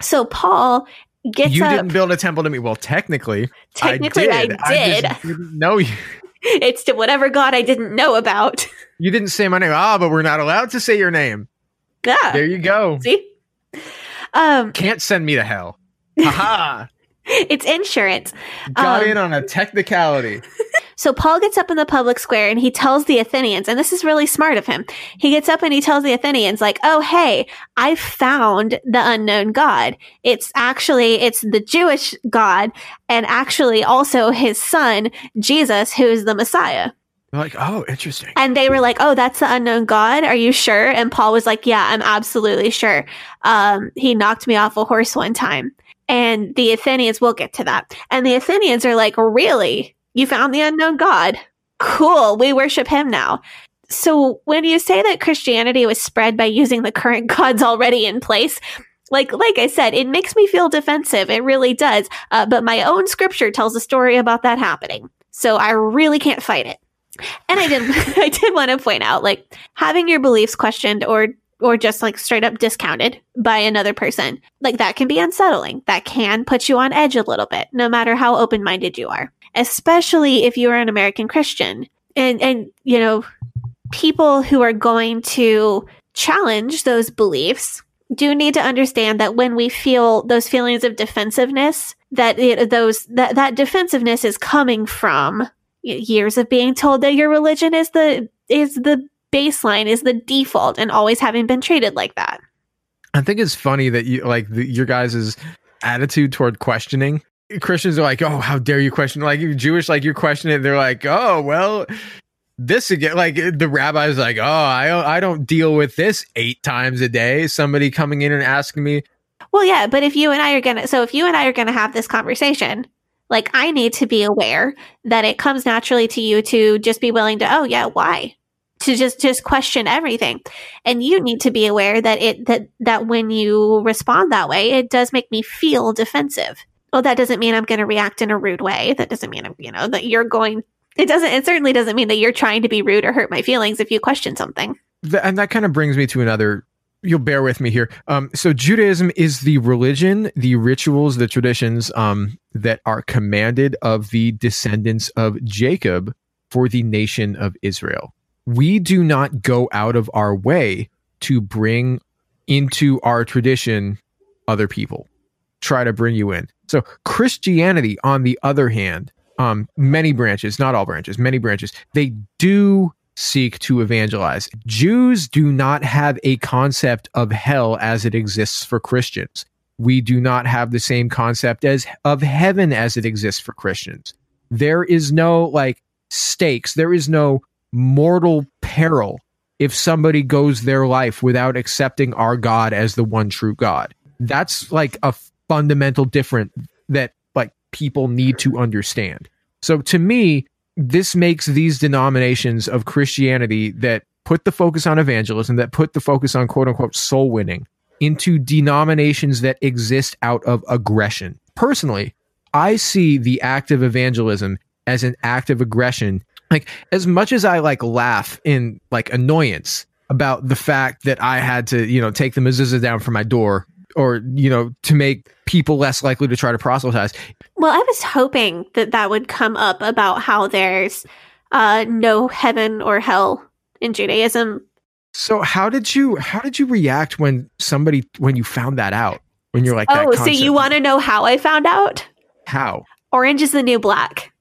So Paul gets. You up, didn't build a temple to me. Well, technically, technically, I did. I, did. I didn't know you. It's to whatever god I didn't know about. You didn't say my name. Ah, but we're not allowed to say your name. Yeah. There you go. See. Um, Can't send me to hell. Haha. it's insurance. Got um, in on a technicality. So Paul gets up in the public square and he tells the Athenians, and this is really smart of him. He gets up and he tells the Athenians, like, oh, hey, I found the unknown God. It's actually, it's the Jewish God and actually also his son, Jesus, who is the Messiah. Like, oh, interesting. And they were like, oh, that's the unknown God. Are you sure? And Paul was like, yeah, I'm absolutely sure. Um, he knocked me off a horse one time. And the Athenians, we'll get to that. And the Athenians are like, really? You found the unknown God. Cool. We worship him now. So when you say that Christianity was spread by using the current gods already in place, like like I said, it makes me feel defensive. It really does. Uh, but my own scripture tells a story about that happening, so I really can't fight it. And I did I did want to point out, like having your beliefs questioned or or just like straight up discounted by another person, like that can be unsettling. That can put you on edge a little bit, no matter how open minded you are. Especially if you are an American Christian, and and you know people who are going to challenge those beliefs do need to understand that when we feel those feelings of defensiveness that it, those that that defensiveness is coming from years of being told that your religion is the is the baseline is the default and always having been treated like that I think it's funny that you like the, your guys' attitude toward questioning. Christians are like, "Oh, how dare you question?" Like Jewish, like you're questioning it. They're like, "Oh, well, this again." Like the rabbi's like, "Oh, I I don't deal with this eight times a day." Somebody coming in and asking me, well yeah but if you and i are gonna so if you and i are gonna have this conversation like i need to be aware that it comes naturally to you to just be willing to oh yeah why? To just just question everything. And you need to be aware that it that that when you respond that way it does make me feel defensive. Well that doesn't mean i'm going to react in a rude way. That doesn't mean you know that you're going it doesn't it certainly doesn't mean that you're trying to be rude or hurt my feelings if you question something. And that kind of brings me to another you'll bear with me here. Um so judaism is the religion the rituals the traditions um that are commanded of the descendants of jacob for the nation of israel. We do not go out of our way to bring into our tradition other people try to bring you in. So christianity on the other hand um many branches not all branches many branches they do seek to evangelize. Jews do not have a concept of hell as it exists for Christians. We do not have the same concept as of heaven as it exists for Christians. There is no like stakes, there is no mortal peril if somebody goes their life without accepting our God as the one true God. That's like a fundamental difference that like people need to understand. So to me, this makes these denominations of Christianity that put the focus on evangelism, that put the focus on quote unquote soul winning, into denominations that exist out of aggression. Personally, I see the act of evangelism as an act of aggression. Like as much as I like laugh in like annoyance about the fact that I had to, you know, take the mezuzah down from my door or, you know, to make people less likely to try to proselytize. Well, I was hoping that that would come up about how there's uh, no heaven or hell in Judaism. So how did you how did you react when somebody when you found that out? When you're like, that oh, so you want to know how I found out? how? Orange is the new black.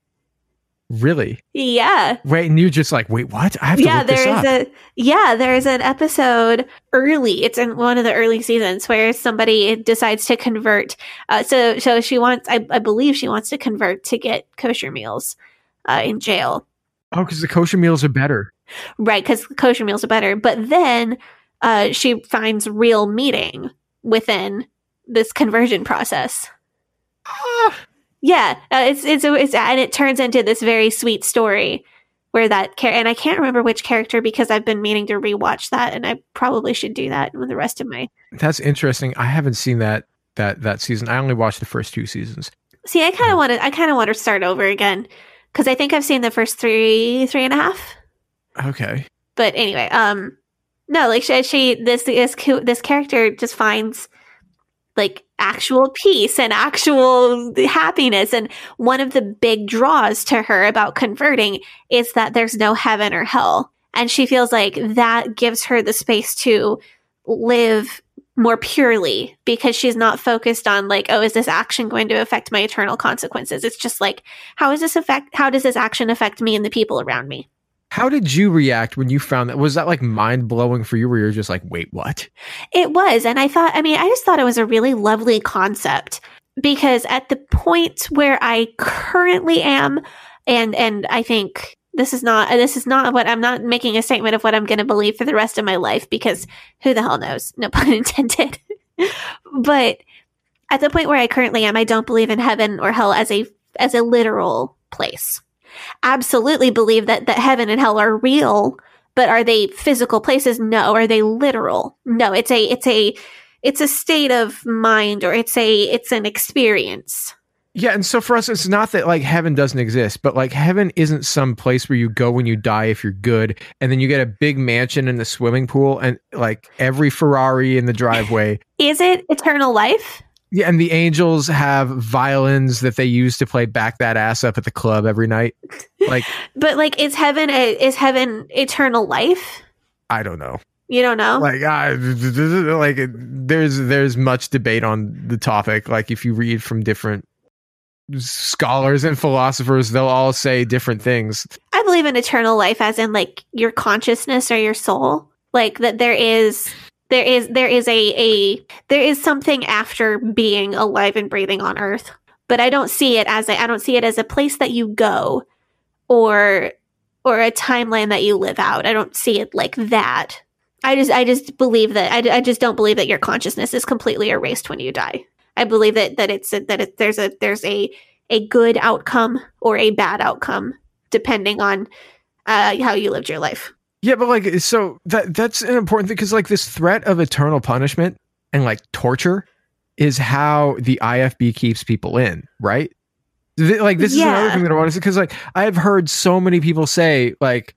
Really? Yeah. Wait, and you're just like, wait, what? I have to yeah, look this there's up. a yeah, there's an episode early. It's in one of the early seasons where somebody decides to convert. Uh, so so she wants, I, I believe she wants to convert to get kosher meals uh, in jail, oh, because the kosher meals are better. right? Because kosher meals are better. But then uh, she finds real meaning within this conversion process. Ah, Yeah, uh, it's it's it's and it turns into this very sweet story where that char- and I can't remember which character because I've been meaning to rewatch that and I probably should do that with the rest of my. That's interesting. I haven't seen that that that season. I only watched the first two seasons. See, I kind of want to I kind of want to start over again because I think I've seen the first three three and a half. Okay. But anyway, um, no, like she, she this this this character just finds like actual peace and actual happiness. And one of the big draws to her about converting is that there's no heaven or hell. And she feels like that gives her the space to live more purely because she's not focused on like oh is this action going to affect my eternal consequences? It's just like how is this affect how does this action affect me and the people around me How did you react when you found that? Was that like mind blowing for you, where you're just like, wait, what? It was. And I thought, I mean, I just thought it was a really lovely concept because at the point where I currently am, and, and I think this is not, this is not what I'm not making a statement of what I'm going to believe for the rest of my life because who the hell knows? No pun intended. but at the point where I currently am, I don't believe in heaven or hell as a, as a literal place. Absolutely believe that that heaven and hell are real, but are they physical places? No. Are they literal? No. It's a it's a it's a state of mind or it's a it's an experience. Yeah, and so for us, it's not that like heaven doesn't exist, but like heaven isn't some place where you go when you die if you're good, and then you get a big mansion and the swimming pool and like every Ferrari in the driveway. Is it eternal life? Yeah, and the angels have violins that they use to play back that ass up at the club every night. Like, but like, is heaven a, is heaven eternal life? I don't know. You don't know? Like, I, like there's there's much debate on the topic. Like, if you read from different scholars and philosophers, they'll all say different things. I believe in eternal life, as in like your consciousness or your soul. Like that, there is there is there is a a there is something after being alive and breathing on earth but i don't see it as a i don't see it as a place that you go or or a timeline that you live out. I don't see it like that. I just i just believe that i, I just don't believe that your consciousness is completely erased when you die. I believe that that it's a, that it, there's a there's a a good outcome or a bad outcome depending on uh, how you lived your life yeah, but like, so that that's an important thing because like this threat of eternal punishment and like torture is how the IFB keeps people in, right? Like this yeah. is another thing that I want to say because like I have heard so many people say like,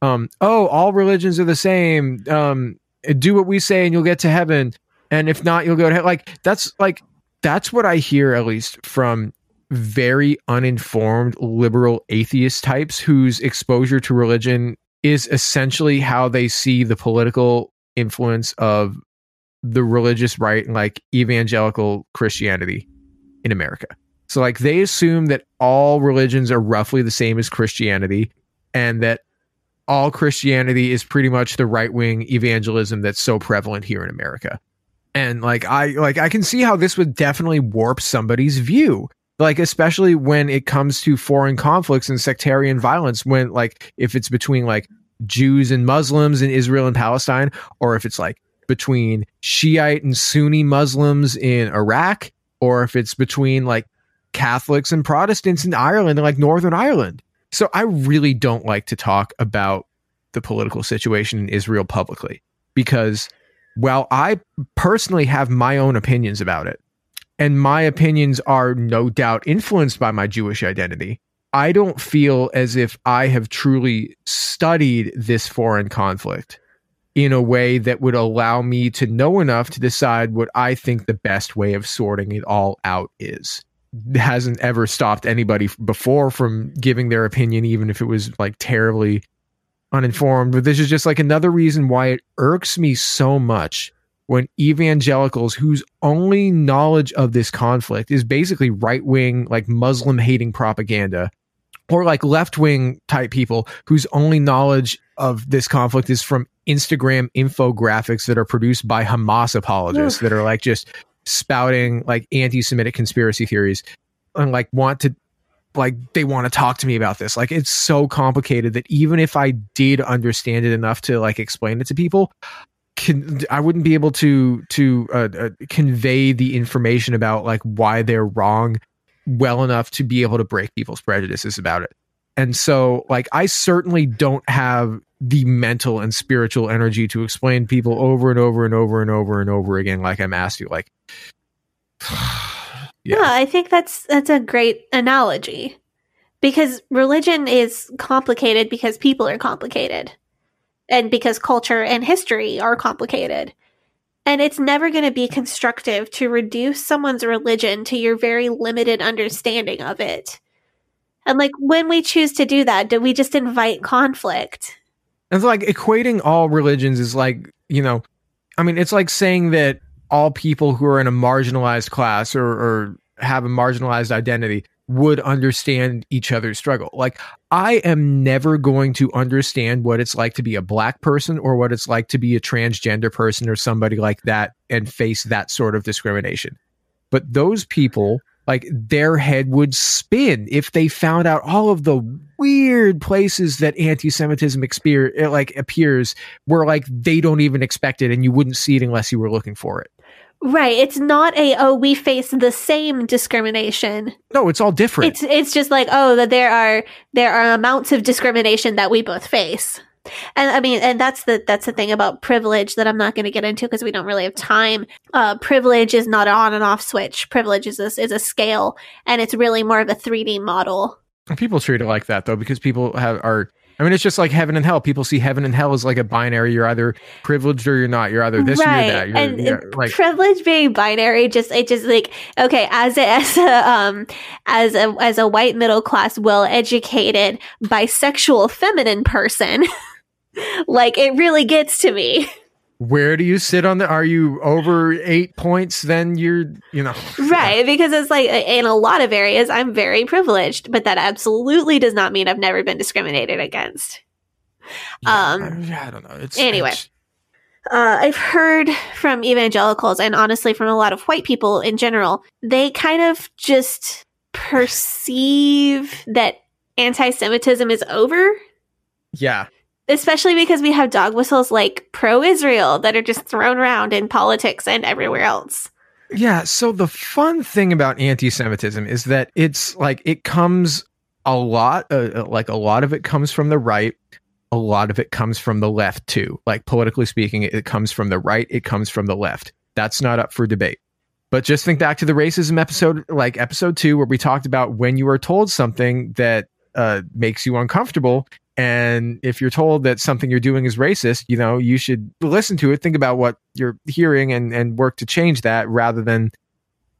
um, oh, all religions are the same. Um, do what we say and you'll get to heaven, and if not, you'll go to hell. Like that's like that's what I hear at least from very uninformed liberal atheist types whose exposure to religion is essentially how they see the political influence of the religious right and like evangelical Christianity in America. So like they assume that all religions are roughly the same as Christianity and that all Christianity is pretty much the right-wing evangelism that's so prevalent here in America. And like I like I can see how this would definitely warp somebody's view like especially when it comes to foreign conflicts and sectarian violence when like if it's between like Jews and Muslims in Israel and Palestine or if it's like between Shiite and Sunni Muslims in Iraq or if it's between like Catholics and Protestants in Ireland and like Northern Ireland. So I really don't like to talk about the political situation in Israel publicly because while I personally have my own opinions about it, and my opinions are no doubt influenced by my Jewish identity. I don't feel as if I have truly studied this foreign conflict in a way that would allow me to know enough to decide what I think the best way of sorting it all out is. It hasn't ever stopped anybody before from giving their opinion, even if it was like terribly uninformed. But this is just like another reason why it irks me so much when evangelicals whose only knowledge of this conflict is basically right wing, like Muslim hating propaganda, or like left wing type people whose only knowledge of this conflict is from Instagram infographics that are produced by Hamas apologists that are like just spouting like anti Semitic conspiracy theories and like want to like they want to talk to me about this. Like it's so complicated that even if I did understand it enough to like explain it to people, can, I wouldn't be able to to uh, uh, convey the information about like why they're wrong well enough to be able to break people's prejudices about it. And so like I certainly don't have the mental and spiritual energy to explain people over and over and over and over and over again like I'm asked to like yeah. yeah, I think that's that's a great analogy. Because religion is complicated because people are complicated and because culture and history are complicated. And it's never going to be constructive to reduce someone's religion to your very limited understanding of it. And like when we choose to do that, do we just invite conflict? It's like equating all religions is like, you know, I mean, it's like saying that all people who are in a marginalized class or, or have a marginalized identity would understand each other's struggle. Like, I am never going to understand what it's like to be a black person or what it's like to be a transgender person or somebody like that and face that sort of discrimination. But those people, like, their head would spin if they found out all of the weird places that anti-Semitism exper- eh, like appears where like they don't even expect it and you wouldn't see it unless you were looking for it. Right. It's not a oh we face the same discrimination. No, it's all different. It's it's just like oh that there are there are amounts of discrimination that we both face. And I mean and that's the that's the thing about privilege that I'm not going to get into because we don't really have time. Uh privilege is not an on and off switch. Privilege is a, is a scale and it's really more of a 3D model. People treat it like that though because people have are I mean, it's just like heaven and hell. People see heaven and hell as like a binary. You're either privileged or you're not. You're either this right. or you're that. You're, and you're, like privilege being binary, just it just like okay, as a as a um as a as a white middle class, well educated, bisexual, feminine person, like it really gets to me. Where do you sit on the? Are you over eight points? Then you're, you know, Right, because it's like in a lot of areas, I'm very privileged, but that absolutely does not mean I've never been discriminated against. Yeah, Um, I, I don't know. It's anyway. it's- Uh, I've heard from evangelicals and honestly from a lot of white people in general, they kind of just perceive that anti Semitism is over, yeah, especially because we have dog whistles like pro Israel that are just thrown around in politics and everywhere else. Yeah. So the fun thing about anti-Semitism is that it's like it comes a lot, uh, like a lot of it comes from the right. A lot of it comes from the left too. Like politically speaking, it, it comes from the right. It comes from the left. That's not up for debate. But just think back to the racism episode, like episode two, where we talked about when you are told something that uh, makes you uncomfortable. And if you're told that something you're doing is racist, you know, you should listen to it, think about what you're hearing and, and work to change that rather than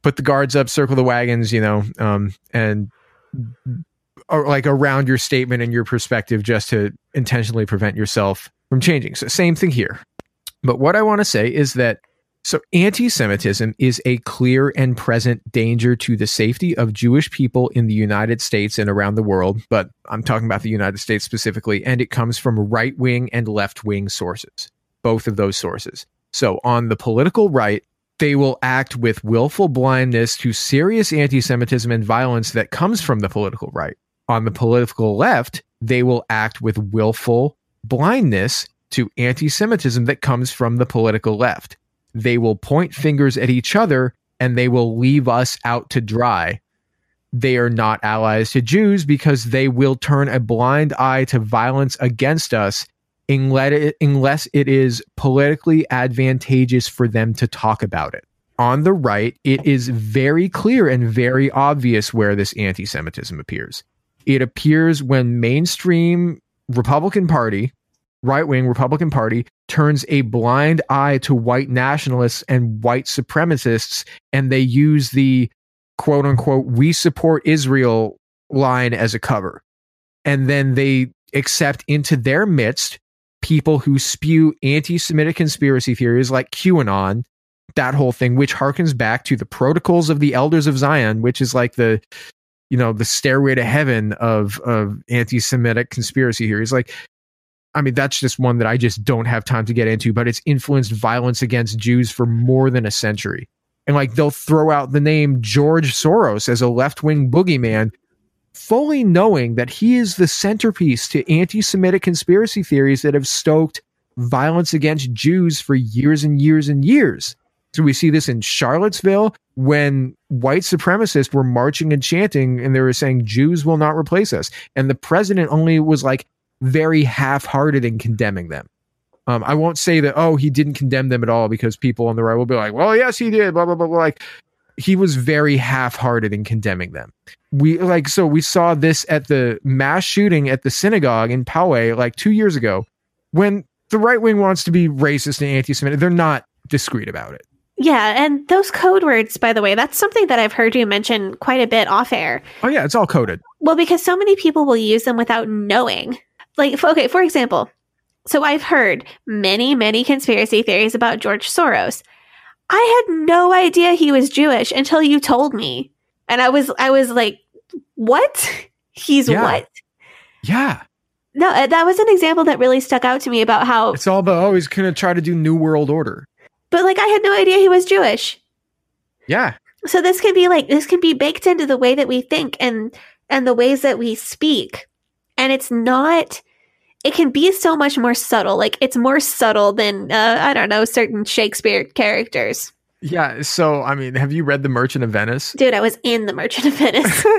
put the guards up, circle the wagons, you know, um, and or like around your statement and your perspective just to intentionally prevent yourself from changing. So same thing here. But what I want to say is that so anti-Semitism is a clear and present danger to the safety of Jewish people in the United States and around the world, but I'm talking about the United States specifically, and it comes from right-wing and left-wing sources. Both of those sources. So on the political right, they will act with willful blindness to serious anti Semitism and violence that comes from the political right. On the political left, they will act with willful blindness to anti Semitism that comes from the political left. They will point fingers at each other and they will leave us out to dry. They are not allies to Jews because they will turn a blind eye to violence against us unless it is politically advantageous for them to talk about it. On the right, it is very clear and very obvious where this anti Semitism appears. It appears when mainstream Republican Party, right wing Republican Party, turns a blind eye to white nationalists and white supremacists, and they use the quote unquote, we support Israel line as a cover. And then they accept into their midst people who spew anti Semitic conspiracy theories like QAnon, that whole thing, which harkens back to the protocols of the elders of Zion, which is like the you know the stairway to heaven of of anti-Semitic conspiracy theories. Like, I mean, that's just one that I just don't have time to get into, but it's influenced violence against Jews for more than a century. And like they'll throw out the name George Soros as a left-wing boogeyman, fully knowing that he is the centerpiece to anti-Semitic conspiracy theories that have stoked violence against Jews for years and years and years. So we see this in Charlottesville when white supremacists were marching and chanting and they were saying Jews will not replace us. And the president only was like very half-hearted in condemning them. Um, I won't say that, oh, he didn't condemn them at all because people on the right will be like, well, yes, he did, blah, blah, blah, blah. Like, he was very half-hearted in condemning them. We like so we saw this at the mass shooting at the synagogue in Poway like two years ago, when the right wing wants to be racist and anti-Semitic. They're not discreet about it. Yeah, and those code words, by the way, that's something that I've heard you mention quite a bit off air. Oh yeah, it's all coded. Well, because so many people will use them without knowing. Like, okay, for example, so I've heard many, many conspiracy theories about George Soros. I had no idea he was Jewish until you told me. And I was, I was like, what? He's Yeah. what? Yeah, No, uh, that was an example that really stuck out to me about how, it's all about oh, he's gonna try to do New World Order. but like, I had no idea he was Jewish. Yeah, So this can be like, this can be baked into the way that we think and, and the ways that we speak. And it's not, it can be so much more subtle. Like it's more subtle than, uh, I don't know, certain Shakespeare characters. Yeah. So, I mean, have you read The Merchant of Venice? Dude, I was in The Merchant of Venice.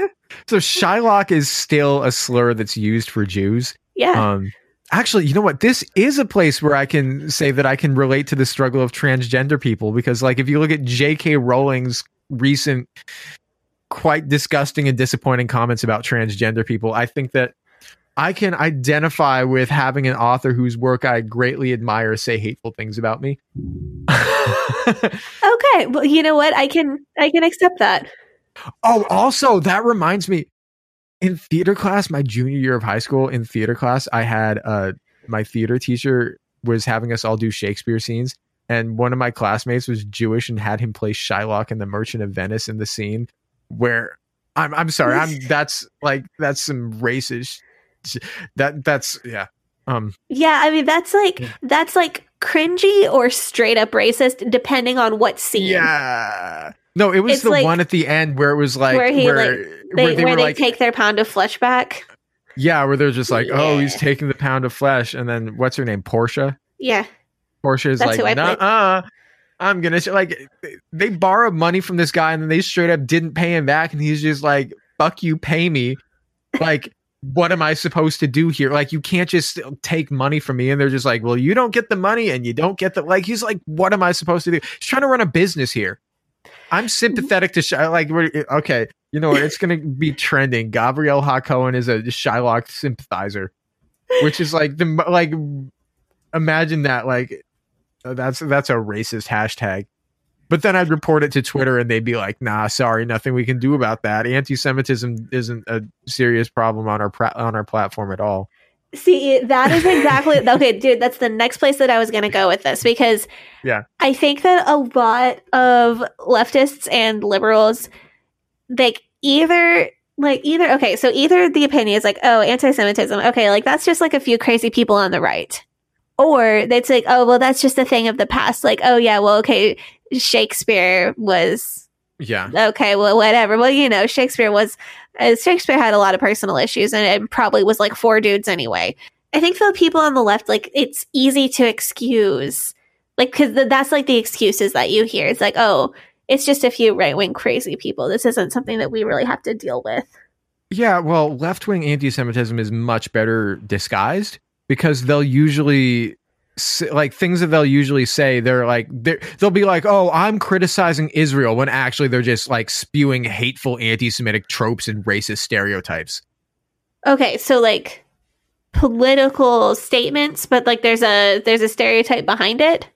So, Shylock is still a slur that's used for Jews. yeah. Um, actually, you know what? This is a place where I can say that I can relate to the struggle of transgender people because, like, if you look at J.K. Rowling's recent, quite disgusting and disappointing comments about transgender people, I think that I can identify with having an author whose work I greatly admire say hateful things about me. okay. Well, you know what? I can I can accept that. Oh, also, that reminds me. In theater class, my junior year of high school, in theater class, I had uh my theater teacher was having us all do Shakespeare scenes, and one of my classmates was Jewish and had him play Shylock in The Merchant of Venice in the scene where I'm I'm sorry, I'm that's like that's some racist that that's yeah. Um Yeah, I mean that's like Yeah. that's like cringy or straight up racist depending on what scene. yeah. No, it was It's the like- one at the end where it was like Where he, where, like, They, where they where they like take their pound of flesh back. Yeah, where they're just like, oh, he's taking the pound of flesh, and then what's her name, Portia? Yeah. Portia is That's like, uh, I'm gonna sh-. like. They borrowed money from this guy, and then they straight up didn't pay him back, and he's just like, "Fuck you, pay me." Like, what am I supposed to do here? Like, you can't just take money from me, and they're just like, "Well, you don't get the money, and you don't get the like." He's like, "What am I supposed to do?" He's trying to run a business here. I'm sympathetic to Shy. Like, eh, okay, you know what? It's gonna be trending. Gavriel Hakohen is a Shylock sympathizer, which is like the like. Imagine that, like, that's that's a racist hashtag. But then I'd report it to Twitter, and they'd be like, "Nah, sorry, nothing we can do about that. Anti-Semitism isn't a serious problem on our pra- on our platform at all." See, that is exactly okay, dude. That's the next place that I was going to go with this because, Yeah. I think that a lot of leftists and liberals, like either like either okay, so either the opinion is like, oh, anti-Semitism, okay, like that's just like a few crazy people on the right, or it's like, oh, well, that's just a thing of the past. Like, oh yeah, well, okay, Shakespeare was Yeah, okay, well, whatever. Well, you know, Shakespeare was uh, Shakespeare had a lot of personal issues, and it probably was like four dudes anyway. I think for the people on the left, like it's easy to excuse, like because th- that's like the excuses that you hear. It's like, oh, it's just a few right wing crazy people. This isn't something that we really have to deal with. yeah. Well, left-wing anti-Semitism is much better disguised because they'll usually like things that they'll usually say. They're like they're, they'll be like, "Oh, I'm criticizing Israel," when actually they're just like spewing hateful anti-Semitic tropes and racist stereotypes. Okay, so like political statements, but like there's a there's a stereotype behind it.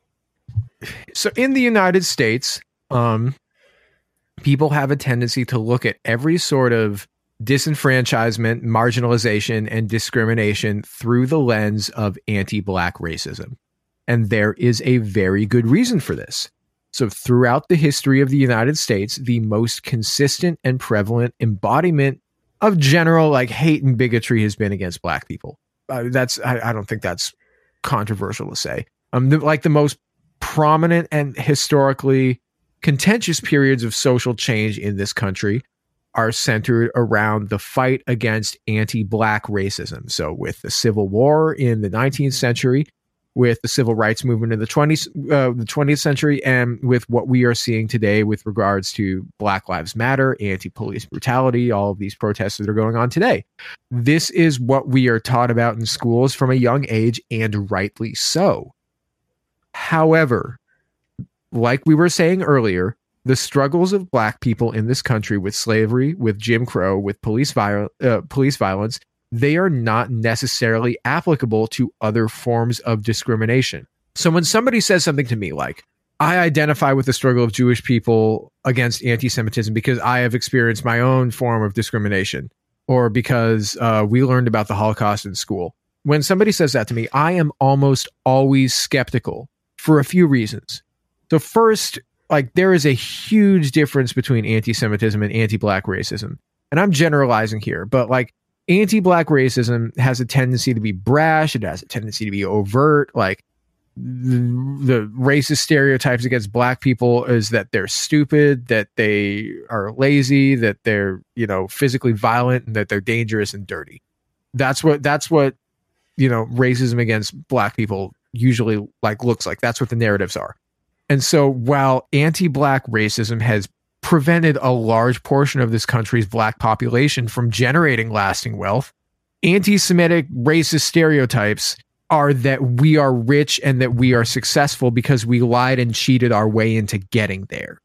so in the United States, um, people have a tendency to look at every sort of disenfranchisement, marginalization, and discrimination through the lens of anti-black racism. And there is a very good reason for this. So throughout the history of the United States, the most consistent and prevalent embodiment of general like hate and bigotry has been against black people. Uh, that's I, I don't think that's controversial to say. Um, the, like the most prominent and historically contentious periods of social change in this country are centered around the fight against anti-black racism. So with the Civil War in the 19th century, with the civil rights movement in the 20th uh, the 20th century and with what we are seeing today with regards to Black Lives Matter, anti-police brutality, all of these protests that are going on today. This is what we are taught about in schools from a young age and rightly so. However, like we were saying earlier, the struggles of black people in this country with slavery, with Jim Crow, with police, viol- uh, police violence, they are not necessarily applicable to other forms of discrimination. So when somebody says something to me like, I identify with the struggle of Jewish people against anti Semitism because I have experienced my own form of discrimination, or because uh, we learned about the Holocaust in school. When somebody says that to me, I am almost always skeptical for a few reasons. So, first, like there is a huge difference between anti Semitism and anti black racism. And I'm generalizing here, but like anti black racism has a tendency to be brash, it has a tendency to be overt. Like the, the racist stereotypes against black people is that they're stupid, that they are lazy, that they're, you know, physically violent, and that they're dangerous and dirty. That's what, that's what, you know, racism against black people usually like looks like. That's what the narratives are And so while anti black racism has prevented a large portion of this country's black population from generating lasting wealth, anti Semitic racist stereotypes are that we are rich and that we are successful because we lied and cheated our way into getting there.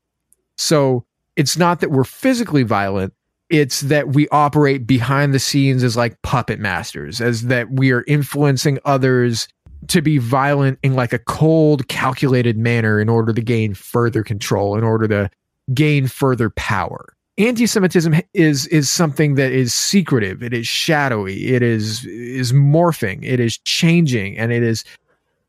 So it's not that we're physically violent, it's that we operate behind the scenes as like puppet masters, as that we are influencing others to be violent in like a cold, calculated manner in order to gain further control, in order to gain further power. Anti-Semitism is is something that is secretive, it is shadowy, it is is morphing, it is changing, and it is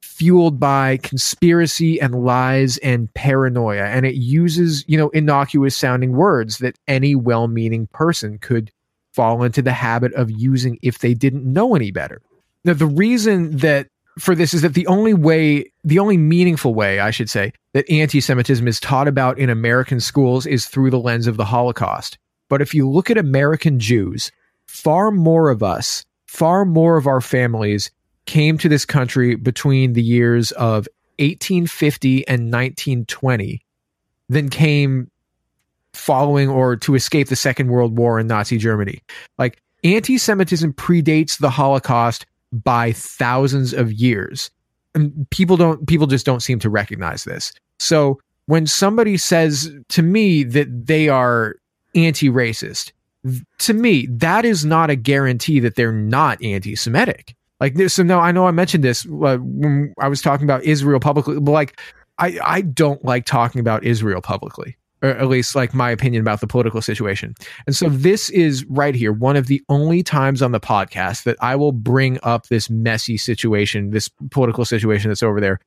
fueled by conspiracy and lies and paranoia. And it uses, you know, innocuous sounding words that any well meaning person could fall into the habit of using if they didn't know any better. Now, the reason that for this is that the only way, the only meaningful way, I should say, that anti Semitism is taught about in American schools is through the lens of the Holocaust. But if you look at American Jews, far more of us, far more of our families came to this country between the years of 1850 and 1920 than came following or to escape the Second World War in Nazi Germany. Like anti Semitism predates the Holocaust by thousands of years. And people don't people just don't seem to recognize this. So when somebody says to me that they are anti-racist, to me that is not a guarantee that they're not anti-Semitic. Like so no, I know I mentioned this uh, when I was talking about Israel publicly, but like I I don't like talking about Israel publicly, or at least like my opinion about the political situation. And so this is right here one of the only times on the podcast that I will bring up this messy situation, this political situation that's over there,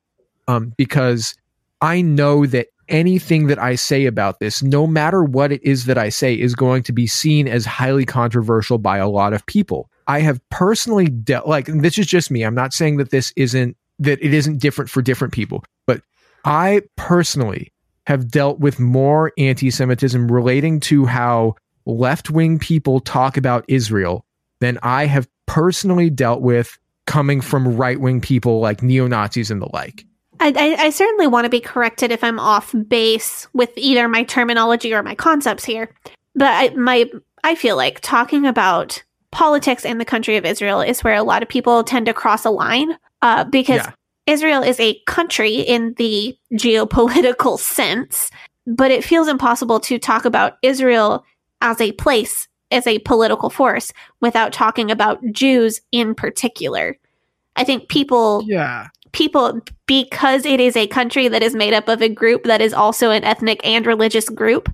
um, because I know that anything that I say about this, no matter what it is that I say, is going to be seen as highly controversial by a lot of people. I have personally dealt like this is just me. I'm not saying that this isn't that it isn't different for different people, but I personally have dealt with more anti-Semitism relating to how left-wing people talk about Israel than I have personally dealt with coming from right-wing people like neo-Nazis and the like. I, I, I certainly want to be corrected if I'm off base with either my terminology or my concepts here, but I, my I feel like talking about politics in the country of Israel is where a lot of people tend to cross a line uh, because yeah. Israel is a country in the geopolitical sense, but it feels impossible to talk about Israel as a place, as a political force, without talking about Jews in particular. I think people, yeah, people, because it is a country that is made up of a group that is also an ethnic and religious group.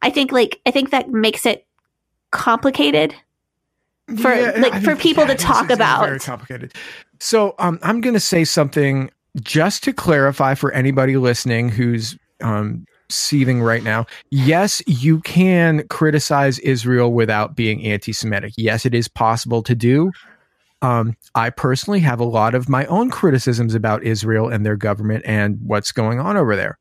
I think, like, I think that makes it complicated for yeah, like I for people yeah, to talk about. Very complicated. So um, I'm going to say something just to clarify for anybody listening who's um, seething right now. Yes, you can criticize Israel without being anti-Semitic. Yes, it is possible to do. Um, I personally have a lot of my own criticisms about Israel and their government and what's going on over there.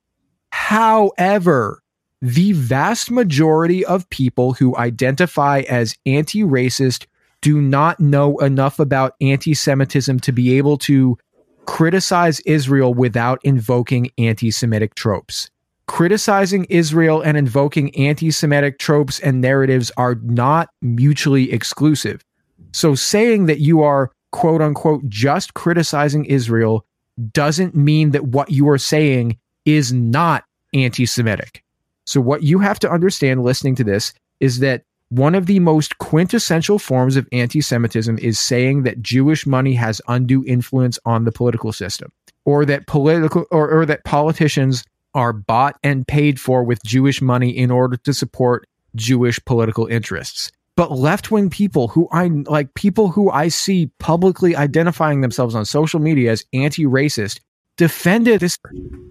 However, the vast majority of people who identify as anti racist do not know enough about anti Semitism to be able to criticize Israel without invoking anti Semitic tropes. Criticizing Israel and invoking anti Semitic tropes and narratives are not mutually exclusive. So saying that you are quote unquote just criticizing Israel doesn't mean that what you are saying is not anti Semitic. So, what you have to understand listening to this is that one of the most quintessential forms of anti Semitism is saying that Jewish money has undue influence on the political system, or that political or, or that politicians are bought and paid for with Jewish money in order to support Jewish political interests. But left wing people who I like, people who I see publicly identifying themselves on social media as anti racist, defended this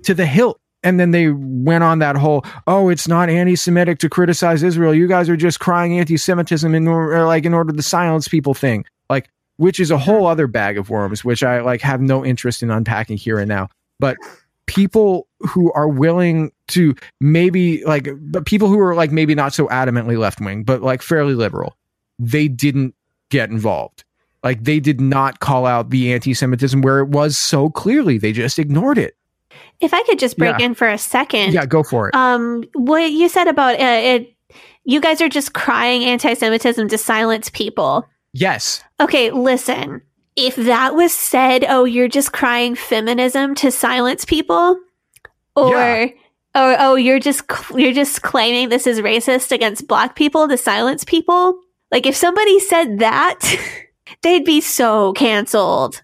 to the hilt and then they went on that whole oh it's not anti-semitic to criticize israel. You guys are just crying anti-semitism in order like in order to silence people thing. Like which is a whole other bag of worms which i like have no interest in unpacking here and now. But people who are willing to maybe like but people who are like maybe not so adamantly left wing but like fairly liberal they didn't get involved. Like they did not call out the anti-semitism where it was so clearly. They just ignored it If I could just break Yeah. in for a second. Yeah, go for it. Um, what you said about uh, it, you guys are just crying anti-Semitism to silence people. yes. Okay, listen. If that was said, oh, you're just crying feminism to silence people, or Yeah. or oh, you're just you're just claiming this is racist against black people to silence people. Like if somebody said that, they'd be so canceled.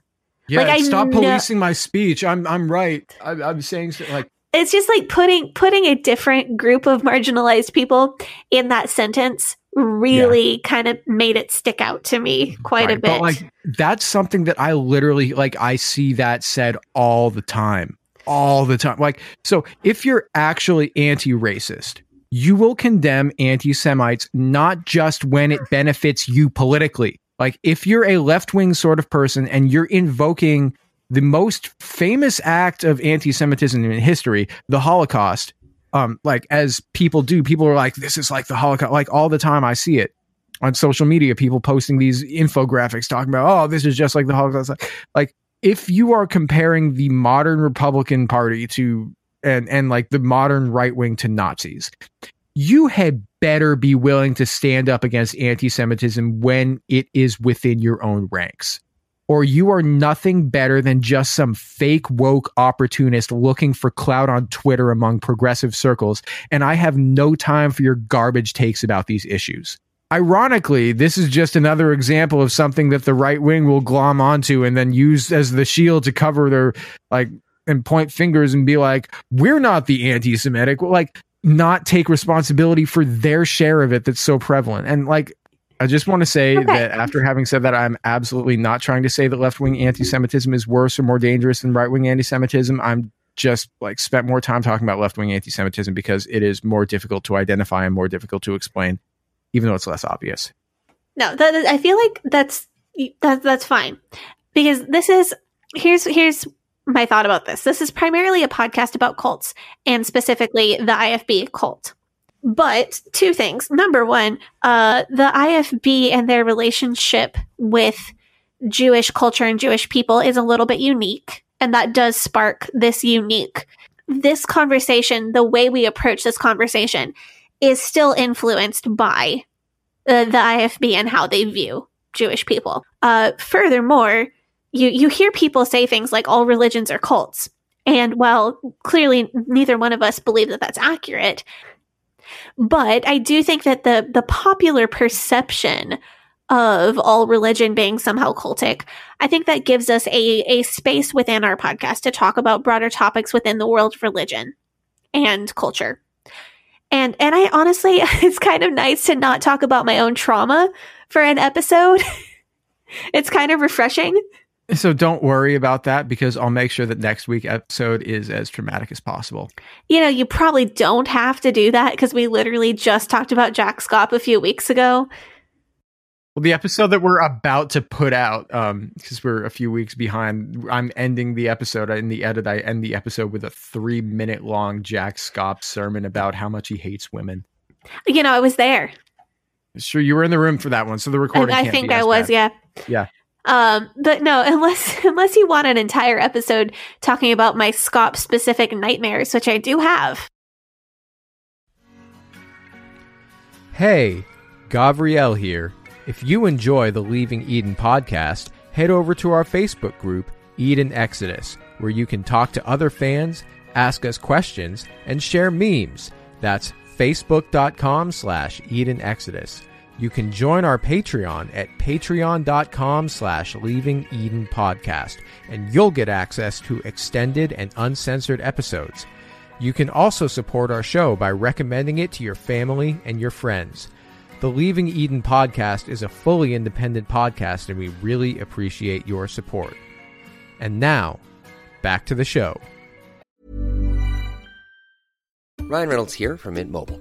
Yeah, Like, I stop know- policing my speech. I'm I'm right. I, I'm saying so- like It's just like putting putting a different group of marginalized people in that sentence really kind of made it stick out to me quite a bit. But like that's something that I literally like I see that said all the time. All the time. Like so if you're actually anti-racist, you will condemn anti-Semites not just when it benefits you politically. Like if you're a left-wing sort of person and you're invoking the most famous act of anti-Semitism in history, the Holocaust, um, like as people do, people are like, this is like the Holocaust. Like all the time I see it on social media, people posting these infographics talking about, oh, this is just like the Holocaust. Like, like if you are comparing the modern Republican Party to and and like the modern right wing to Nazis, you had better be willing to stand up against anti-Semitism when it is within your own ranks. Or you are nothing better than just some fake woke opportunist looking for clout on Twitter among progressive circles. And I have no time for your garbage takes about these issues ironically, this is just another example of something that the right wing will glom onto and then use as the shield to cover their like and point fingers and be like, we're not the anti-Semitic. Like, not take responsibility for their share of it that's so prevalent. And like, I just want to say Okay. that after having said that, I'm absolutely not trying to say that left wing anti Semitism is worse or more dangerous than right wing anti Semitism. I'm just like spent more time talking about left wing anti Semitism because it is more difficult to identify and more difficult to explain, even though it's less obvious. No, that, I feel like that's that, that's fine because this is here's here's my thought about this. This is primarily a podcast about cults and specifically the IFB cult. But two things. Number one, uh, the IFB and their relationship with Jewish culture and Jewish people is a little bit unique, and that does spark this unique. This conversation, the way we approach this conversation, is still influenced by uh, the IFB and how they view Jewish people. Uh, furthermore, you you hear people say things like all religions are cults, and while clearly neither one of us believe that that's accurate, but I do think that the the popular perception of all religion being somehow cultic, I think that gives us a a space within our podcast to talk about broader topics within the world of religion and culture. And and I honestly it's kind of nice to not talk about my own trauma for an episode. it's kind of refreshing. So don't worry about that because I'll make sure that next week episode is as traumatic as possible. You know, you probably don't have to do that because we literally just talked about Jack Schaap a few weeks ago. Well, the episode that we're about to put out, um, because we're a few weeks behind, I'm ending the episode in the edit. I end the episode with a three minute long Jack Schaap sermon about how much he hates women. You know, I was there. Sure, you were in the room for that one, so the I, recording. I can't think I as was, bad. yeah. Yeah. Um, but no, unless unless you want an entire episode talking about my Schaap specific nightmares, which I do have. Hey, Gavriel here. If you enjoy the Leaving Eden podcast, head over to our Facebook group, Eden Exodus, where you can talk to other fans, ask us questions, and share memes. That's facebook.com slash Eden Exodus. You can join our Patreon at patreon.com slash Leaving Eden Podcast, and you'll get access to extended and uncensored episodes. You can also support our show by recommending it to your family and your friends. The Leaving Eden podcast is a fully independent podcast, and we really appreciate your support. And now, back to the show. Ryan Reynolds here from Mint Mobile.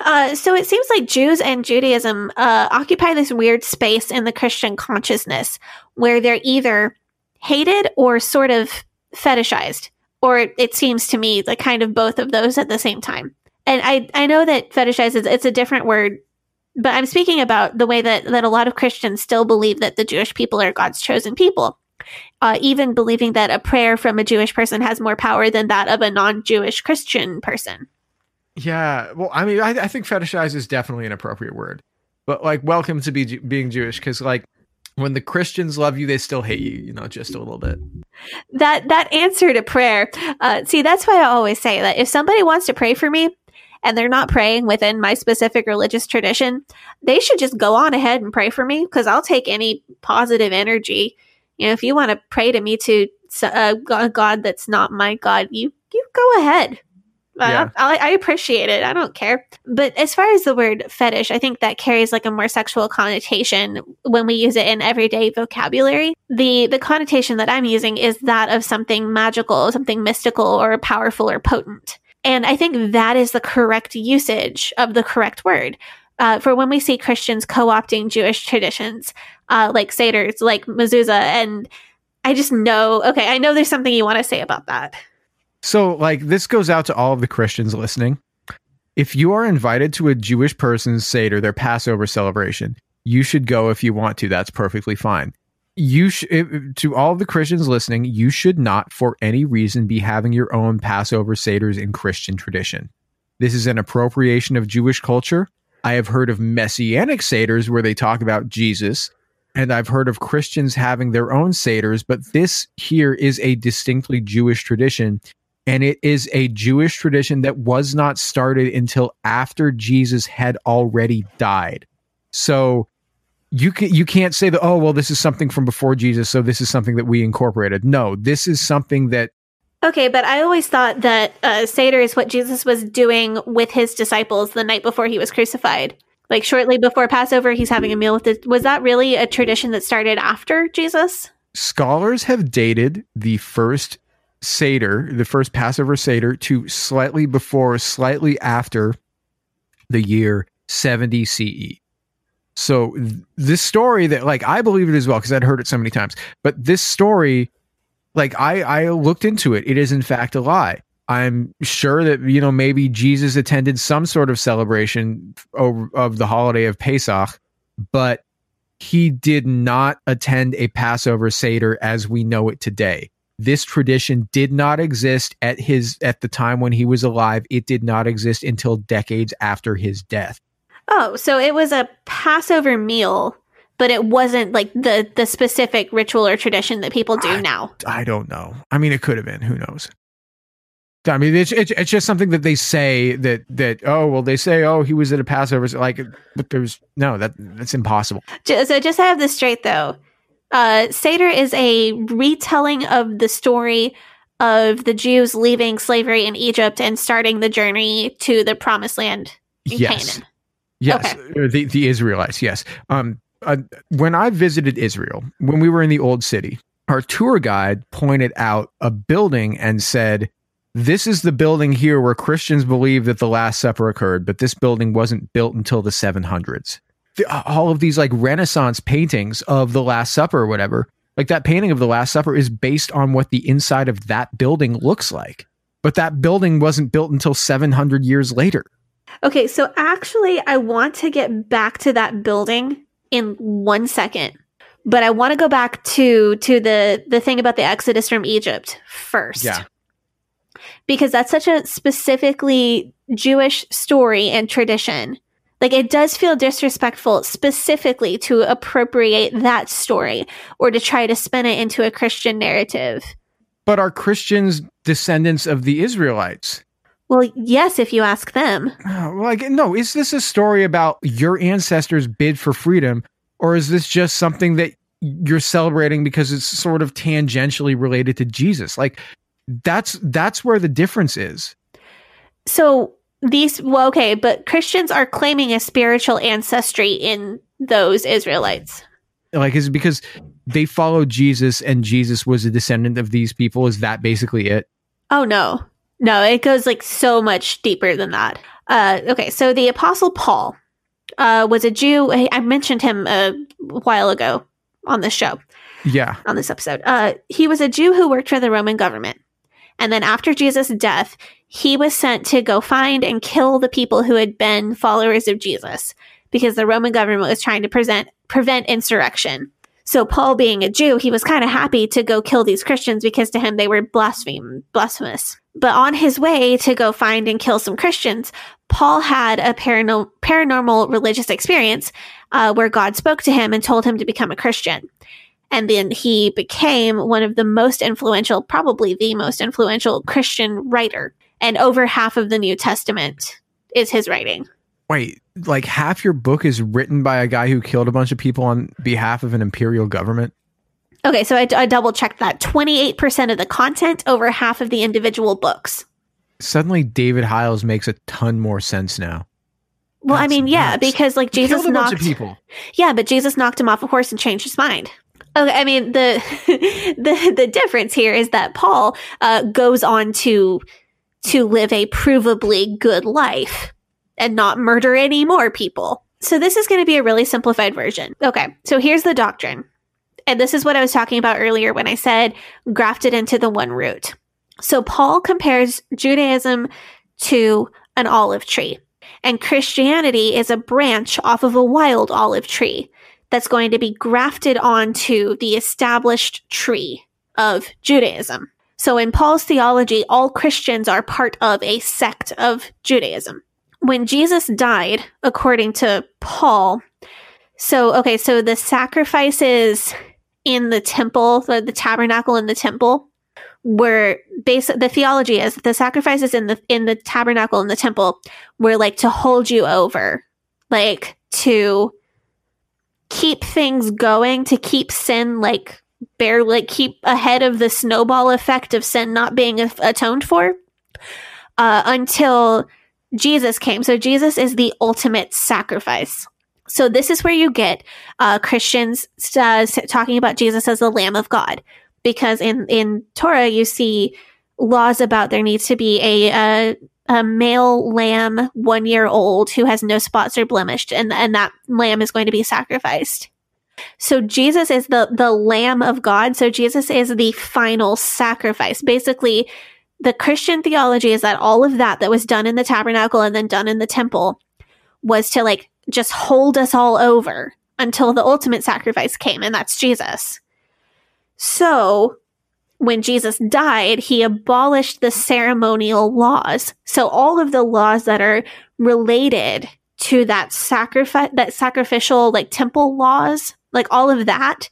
Uh, so it seems like Jews and Judaism uh, occupy this weird space in the Christian consciousness where they're either hated or sort of fetishized, or it seems to me like kind of both of those at the same time. And I I know that fetishized is it's a different word, but I'm speaking about the way that that a lot of Christians still believe that the Jewish people are God's chosen people. Uh, even believing that a prayer from a Jewish person has more power than that of a non-Jewish Christian person. Yeah, well, I mean, I, I think fetishize is definitely an appropriate word, but like, welcome to be being Jewish because like when the Christians love you, they still hate you, you know, just a little bit. that that answer to prayer. Uh, see that's why i always say that if somebody wants to pray for me and they're not praying within my specific religious tradition they should just go on ahead and pray for me because i'll take any positive energy. You know if you want to pray to me to uh, a god that's not my god you you go ahead Yeah. I, I appreciate it. I don't care. But as far as the word fetish, I think that carries like a more sexual connotation when we use it in everyday vocabulary. The the connotation that I'm using is that of something magical, something mystical or powerful or potent. And I think that is the correct usage of the correct word. Uh, for when we see Christians co-opting Jewish traditions, uh, like Seders, like mezuzah, and I just know, okay, I know there's something you want to say about that. So, like, this goes out to all of the Christians listening. If you are invited to a Jewish person's Seder, their Passover celebration, you should go if you want to. That's perfectly fine. You sh- to all of the Christians listening, you should not, for any reason, be having your own Passover Seders in Christian tradition. This is an appropriation of Jewish culture. I have heard of messianic Seders where they talk about Jesus, and I've heard of Christians having their own Seders, but this here is a distinctly Jewish tradition and it is a Jewish tradition that was not started until after Jesus had already died. So you can you can't say that oh well this is something from before Jesus so this is something that we incorporated. No, this is something that Okay, but I always thought that uh, Seder is what Jesus was doing with his disciples the night before he was crucified. Like shortly before Passover, he's having a meal with the. Was that really a tradition that started after Jesus? scholars have dated the first Seder, the first Passover Seder, to slightly before, slightly after the year 70 CE. So th- this story that like I believe it as well because I'd heard it so many times. But this story, like I I looked into it. It is in fact a lie. I'm sure that you know maybe Jesus attended some sort of celebration of the holiday of Pesach, but he did not attend a Passover Seder as we know it today. This tradition did not exist at his at the time when he was alive. It did not exist until decades after his death. Oh, so it was a Passover meal, but it wasn't like the the specific ritual or tradition that people do now. I don't know. I mean, it could have been. Who knows? I mean, it's, it's it's just something that they say that that oh well they say oh he was at a Passover so, like but there's no that that's impossible. So just to have this straight, though, uh, Seder is a retelling of the story of the Jews leaving slavery in Egypt and starting the journey to the Promised Land in Yes. Canaan. Yes, uh, the the Israelites. Yes. Um, uh, when I visited Israel, when we were in the old city, our tour guide pointed out a building and said, "This is the building here where Christians believe that the Last Supper occurred, but this building wasn't built until the 700s." All of these like Renaissance paintings of the Last Supper or whatever. Like that painting of the Last Supper is based on what the inside of that building looks like. But that building wasn't built until 700 years later. Okay, so actually, I want to get back to that building in one second, but I want to go back to to the the thing about the Exodus from Egypt first. Yeah. because that's such a specifically Jewish story and tradition. Like it does feel disrespectful specifically to appropriate that story or to try to spin it into a Christian narrative. But are Christians descendants of the Israelites? Well, yes, if you ask them. Oh, Like, no, is this a story about your ancestors' bid for freedom, or is this just something that you're celebrating because it's sort of tangentially related to Jesus? Like, that's that's where the difference is. So these well okay, but Christians are claiming a spiritual ancestry in those Israelites. Like, is it because they followed Jesus and Jesus was a descendant of these people? Is that basically it? Oh no. No, it goes like so much deeper than that. Uh, okay, so the Apostle Paul uh, was a Jew. I I mentioned him a while ago on this show, Yeah. on this episode. Uh, he was a Jew who worked for the Roman government. And then after Jesus' death, he was sent to go find and kill the people who had been followers of Jesus because the Roman government was trying to present, prevent insurrection. So Paul being a Jew, he was kind of happy to go kill these Christians because to him they were blaspheme, blasphemous. But on his way to go find and kill some Christians, Paul had a parano- paranormal religious experience uh, where God spoke to him and told him to become a Christian. And then he became one of the most influential, probably the most influential Christian writer. And over half of the New Testament is his writing. Wait, like half your book is written by a guy who killed a bunch of people on behalf of an imperial government? Okay, so I, I double checked that. 28% of the content over half of the individual books. Suddenly, David Hyles makes a ton more sense now. Well, I That's mean, yeah, because like He Jesus killed a bunch knocked of people. Yeah, but Jesus knocked him off a horse and changed his mind. Okay, I mean the the the difference here is that Paul uh, goes on to to live a provably good life and not murder any more people. So this is going to be a really simplified version. Okay, so here's the doctrine, and this is what I was talking about earlier when I said grafted into the one root. So Paul compares Judaism to an olive tree. And Christianity is a branch off of a wild olive tree that's going to be grafted onto the established tree of Judaism. So in Paul's theology, all Christians are part of a sect of Judaism. When Jesus died, according to Paul, so okay, so the sacrifices in the temple, the, the tabernacle in the temple, were basic the theology is the sacrifices in the in the tabernacle in the temple were like to hold you over like to keep things going to keep sin like like keep ahead of the snowball effect of sin not being atoned for uh, until jesus came. So jesus is the ultimate sacrifice. So this is where you get uh, christians uh, talking about jesus as the lamb of god. Because in in Torah you see laws about there needs to be a a, a male lamb one year old who has no spots or blemished, and and that lamb is going to be sacrificed. So Jesus is the the Lamb of God. So Jesus is the final sacrifice. Basically, the Christian theology is that all of that that was done in the tabernacle and then done in the temple was to like just hold us all over until the ultimate sacrifice came, and that's Jesus. So, when Jesus died, he abolished the ceremonial laws. So all of the laws that are related to that sacrifice, that sacrificial, like temple laws, like all of that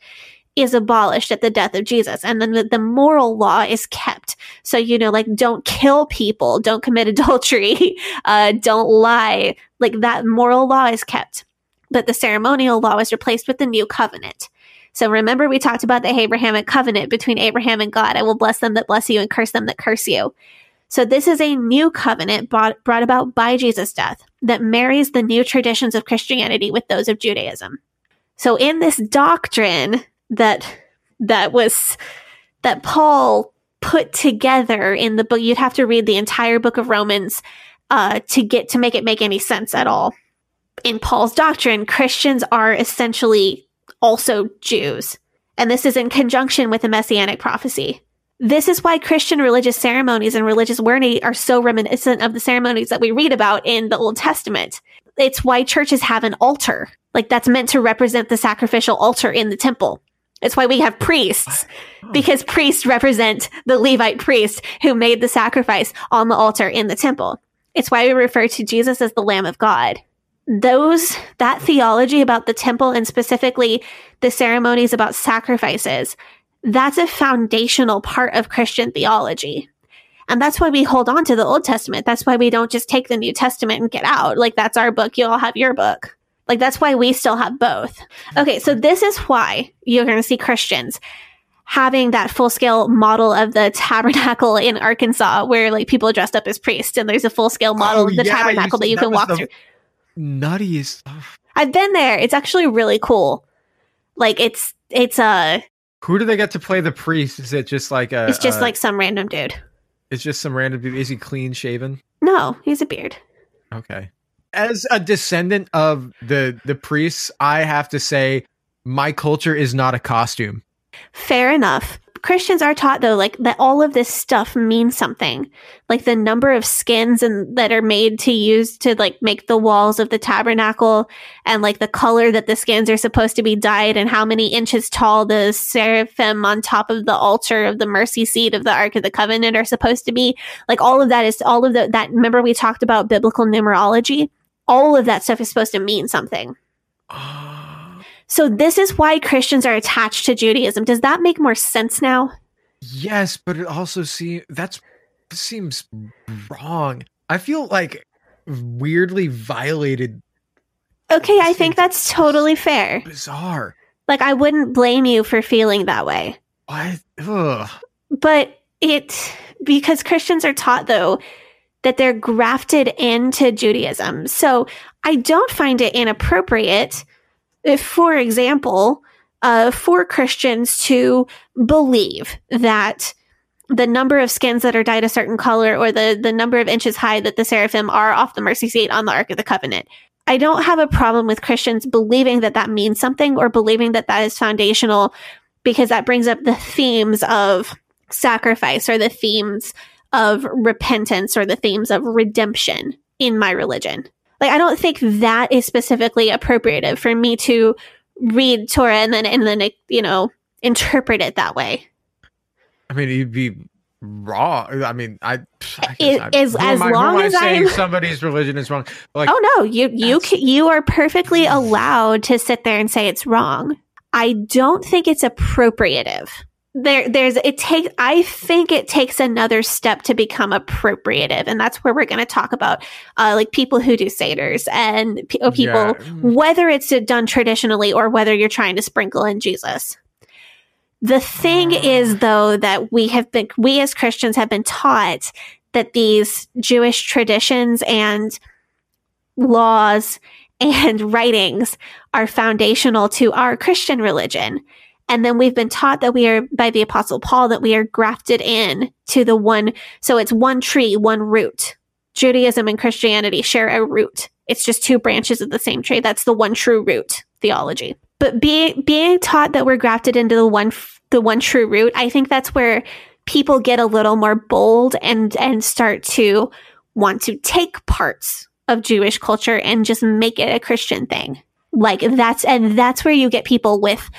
is abolished at the death of Jesus. And then the, the moral law is kept. So, you know, like don't kill people, don't commit adultery, uh, don't lie. Like that moral law is kept. But the ceremonial law is replaced with the new covenant. So remember, we talked about the Abrahamic covenant between Abraham and God. I will bless them that bless you and curse them that curse you. So this is a new covenant brought, brought about by Jesus' death that marries the new traditions of Christianity with those of Judaism. So in this doctrine that that was that Paul put together in the book, you'd have to read the entire book of Romans uh, to get to make it make any sense at all. In Paul's doctrine, Christians are essentially also Jews. And this is in conjunction with the messianic prophecy. This is why Christian religious ceremonies and religious wording are so reminiscent of the ceremonies that we read about in the Old Testament. It's why churches have an altar. Like that's meant to represent the sacrificial altar in the temple. It's why we have priests, because priests represent the Levite priest who made the sacrifice on the altar in the temple. It's why we refer to Jesus as the Lamb of God. Those, that theology about the temple and specifically the ceremonies about sacrifices, that's a foundational part of Christian theology. And that's why we hold on to the Old Testament. That's why we don't just take the New Testament and get out. Like, that's our book. You all have your book. Like, that's why we still have both. Okay, so this is why you're going to see Christians having that full scale model of the tabernacle in Arkansas where like people dressed up as priests and there's a full scale model Oh, of the yeah, tabernacle you that you that can walk through. Nuttiest stuff. I've been there. It's actually really cool. Like it's it's uh Who do they get to play the priest? Is it just like a? it's just a- like some random dude. It's just some random dude. Is he clean shaven? No, he's a beard. Okay. As a descendant of the the priests, I have to say my culture is not a costume. Fair enough. Christians are taught though, like that all of this stuff means something. Like the number of skins and that are made to use to like make the walls of the tabernacle and like the color that the skins are supposed to be dyed and how many inches tall the seraphim on top of the altar of the mercy seat of the Ark of the Covenant are supposed to be. Like all of that is all of the, that remember we talked about biblical numerology? All of that stuff is supposed to mean something. So this is why Christians are attached to Judaism. Does that make more sense now? Yes, but it also seems that's seems wrong. I feel like weirdly violated. Okay, I think that's totally fair. Bizarre. Like I wouldn't blame you for feeling that way. Why? Ugh. But it because Christians are taught though that they're grafted into Judaism. So I don't find it inappropriate if for example, uh, for Christians to believe that the number of skins that are dyed a certain color or the, the number of inches high that the seraphim are off the mercy seat on the Ark of the Covenant. I don't have a problem with Christians believing that that means something or believing that that is foundational because that brings up the themes of sacrifice or the themes of repentance or the themes of redemption in my religion. Like, I don't think that is specifically appropriative for me to read Torah and then, and then, you know, interpret it that way. I mean, you'd be wrong. I mean, I. I It I'm- is- as I- long as I'm somebody's religion is wrong. Like, oh no, you you ca- you are perfectly mm. allowed to sit there and say it's wrong. I don't think it's appropriative. There, there's it takes. I think it takes another step to become appropriative, and that's where we're going to talk about, uh, like people who do seders and or people, Yeah. whether it's done traditionally or whether you're trying to sprinkle in Jesus. The thing is, though, that we have been, we as Christians have been taught that these Jewish traditions and laws and writings are foundational to our Christian religion. And then we've been taught that we are by the apostle Paul that we are grafted in to the one. So it's one tree, one root. Judaism and Christianity share a root. It's just two branches of the same tree. That's the one true root theology. But being, being taught that we're grafted into the one, the one true root, I think that's where people get a little more bold and, and start to want to take parts of Jewish culture and just make it a Christian thing. Like that's, and that's where you get people with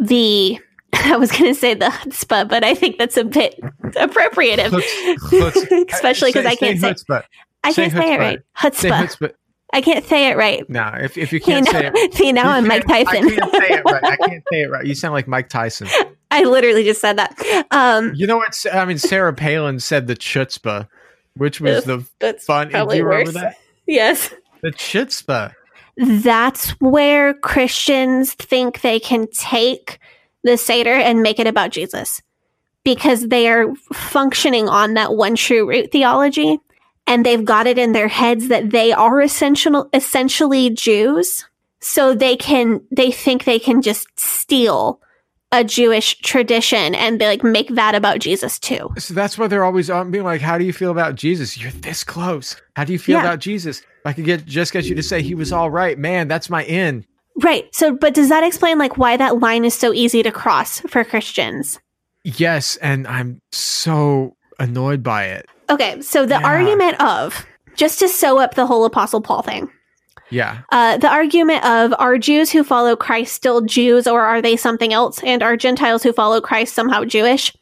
the, I was going to say the chutzpah, but I think that's a bit appropriative, especially because I can't say, chutzpah. I can't say it right. Chutzpah. I can't say it right. No, if, if you can't now, say it, see, now you I'm Mike Tyson. I can't say it right. I can't say it right. You sound like Mike Tyson. I literally just said that. Um, You know what? I mean, Sarah Palin said the chutzpah, which was the that's fun. Probably you remember worse. that? Yes. The chutzpah. That's where Christians think they can take the Seder and make it about Jesus because they are functioning on that one true root theology and they've got it in their heads that they are essential, essentially Jews. So they can, they think they can just steal a Jewish tradition and they like make that about Jesus too. So that's why they're always um, being like, "How do you feel about Jesus? You're this close. How do you feel Yeah. about Jesus? I could get just get you to say he was all right, man. That's my in." Right. So, but does that explain like why that line is so easy to cross for Christians? Yes, and I'm so annoyed by it. Okay. So the Yeah. argument of just to sew up the whole Apostle Paul thing. Yeah. Uh, the argument of are Jews who follow Christ still Jews or are they something else? And are Gentiles who follow Christ somehow Jewish?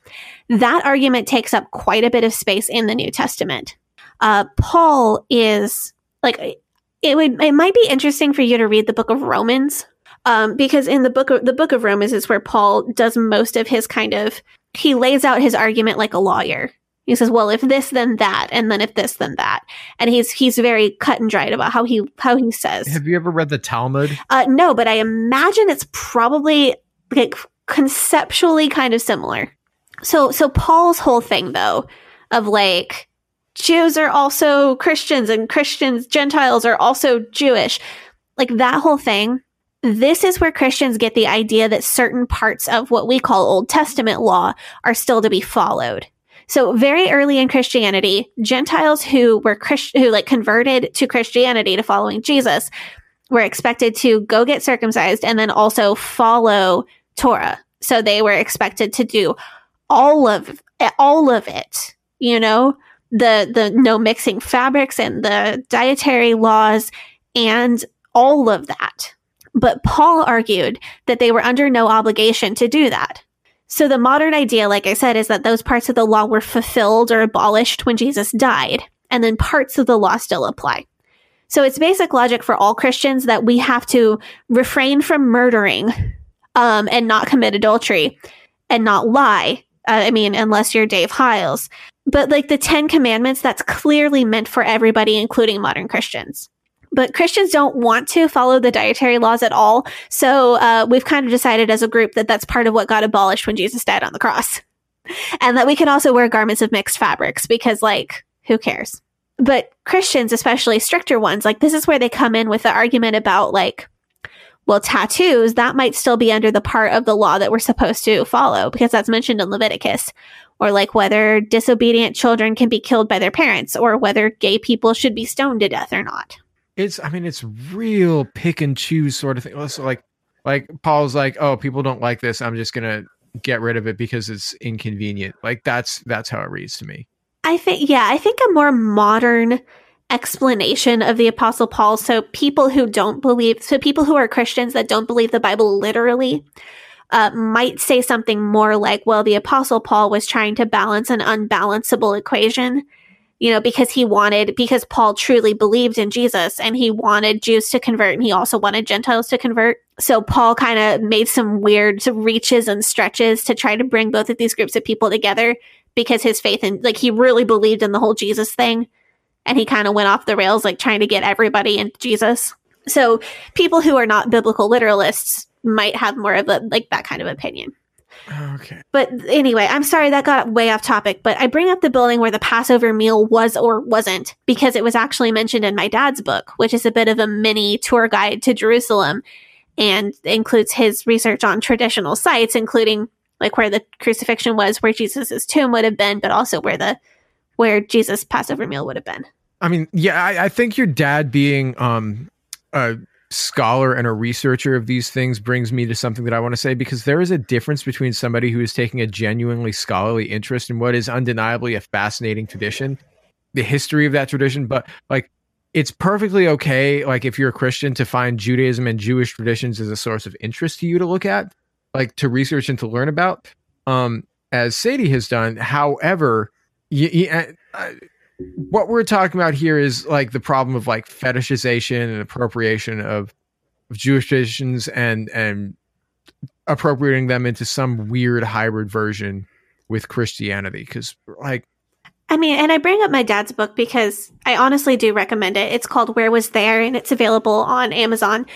That argument takes up quite a bit of space in the New Testament. Uh, Paul is like it would it might be interesting for you to read the book of Romans um, because in the book of the book of Romans is where Paul does most of his kind of he lays out his argument like a lawyer. He says, "Well, if this, then that, and then if this, then that," and he's he's very cut and dried about how he how he says. Have you ever read the Talmud? Uh, no, but I imagine it's probably like conceptually kind of similar. So, so Paul's whole thing though, of like Jews are also Christians and Christians, Gentiles are also Jewish, like that whole thing. This is where Christians get the idea that certain parts of what we call Old Testament law are still to be followed. So very early in Christianity, Gentiles who were Christ- who like converted to Christianity to following Jesus were expected to go get circumcised and then also follow Torah. So they were expected to do all of all of it, you know, the the no mixing fabrics and the dietary laws and all of that. But Paul argued that they were under no obligation to do that. So the modern idea, like I said, is that those parts of the law were fulfilled or abolished when Jesus died, and then parts of the law still apply. So it's basic logic for all Christians that we have to refrain from murdering um, and not commit adultery and not lie. Uh, I mean, unless you're Dave Hyles. But like the Ten Commandments, that's clearly meant for everybody, including modern Christians. But Christians don't want to follow the dietary laws at all. So uh, we've kind of decided as a group that that's part of what got abolished when Jesus died on the cross. And that we can also wear garments of mixed fabrics because, like, who cares? But Christians, especially stricter ones, like this is where they come in with the argument about like, well, tattoos, that might still be under the part of the law that we're supposed to follow because that's mentioned in Leviticus. Or like whether disobedient children can be killed by their parents or whether gay people should be stoned to death or not. It's I mean it's real pick and choose sort of thing. Also like like Paul's like, "Oh, people don't like this. I'm just going to get rid of it because it's inconvenient." Like that's that's how it reads to me. I think, yeah, I think a more modern explanation of the Apostle Paul. So people who don't believe, so people who are Christians that don't believe the Bible literally, uh, might say something more like, well, the Apostle Paul was trying to balance an unbalanceable equation, you know, because he wanted, because Paul truly believed in Jesus and he wanted Jews to convert and he also wanted Gentiles to convert. So Paul kind of made some weird reaches and stretches to try to bring both of these groups of people together because his faith in, like, he really believed in the whole Jesus thing. And he kind of went off the rails, like trying to get everybody into Jesus. So people who are not biblical literalists might have more of a like that kind of opinion. Okay. But anyway, I'm sorry that got way off topic, but I bring up the building where the Passover meal was or wasn't because it was actually mentioned in my dad's book, which is a bit of a mini tour guide to Jerusalem and includes his research on traditional sites, including like where the crucifixion was, where Jesus's tomb would have been, but also where the where Jesus Passover meal would have been. I mean, yeah, I, I think your dad being um a scholar and a researcher of these things brings me to something that I want to say because there is a difference between somebody who is taking a genuinely scholarly interest in what is undeniably a fascinating tradition, the history of that tradition, but like it's perfectly okay like if you're a Christian to find Judaism and Jewish traditions as a source of interest to you to look at, like to research and to learn about. Um as Sadie has done. However, uh, what we're talking about here is like the problem of like fetishization and appropriation of, of Jewish traditions and and appropriating them into some weird hybrid version with Christianity. Because like I mean, and I bring up my dad's book because I honestly do recommend it. It's called Where Was There and it's available on Amazon.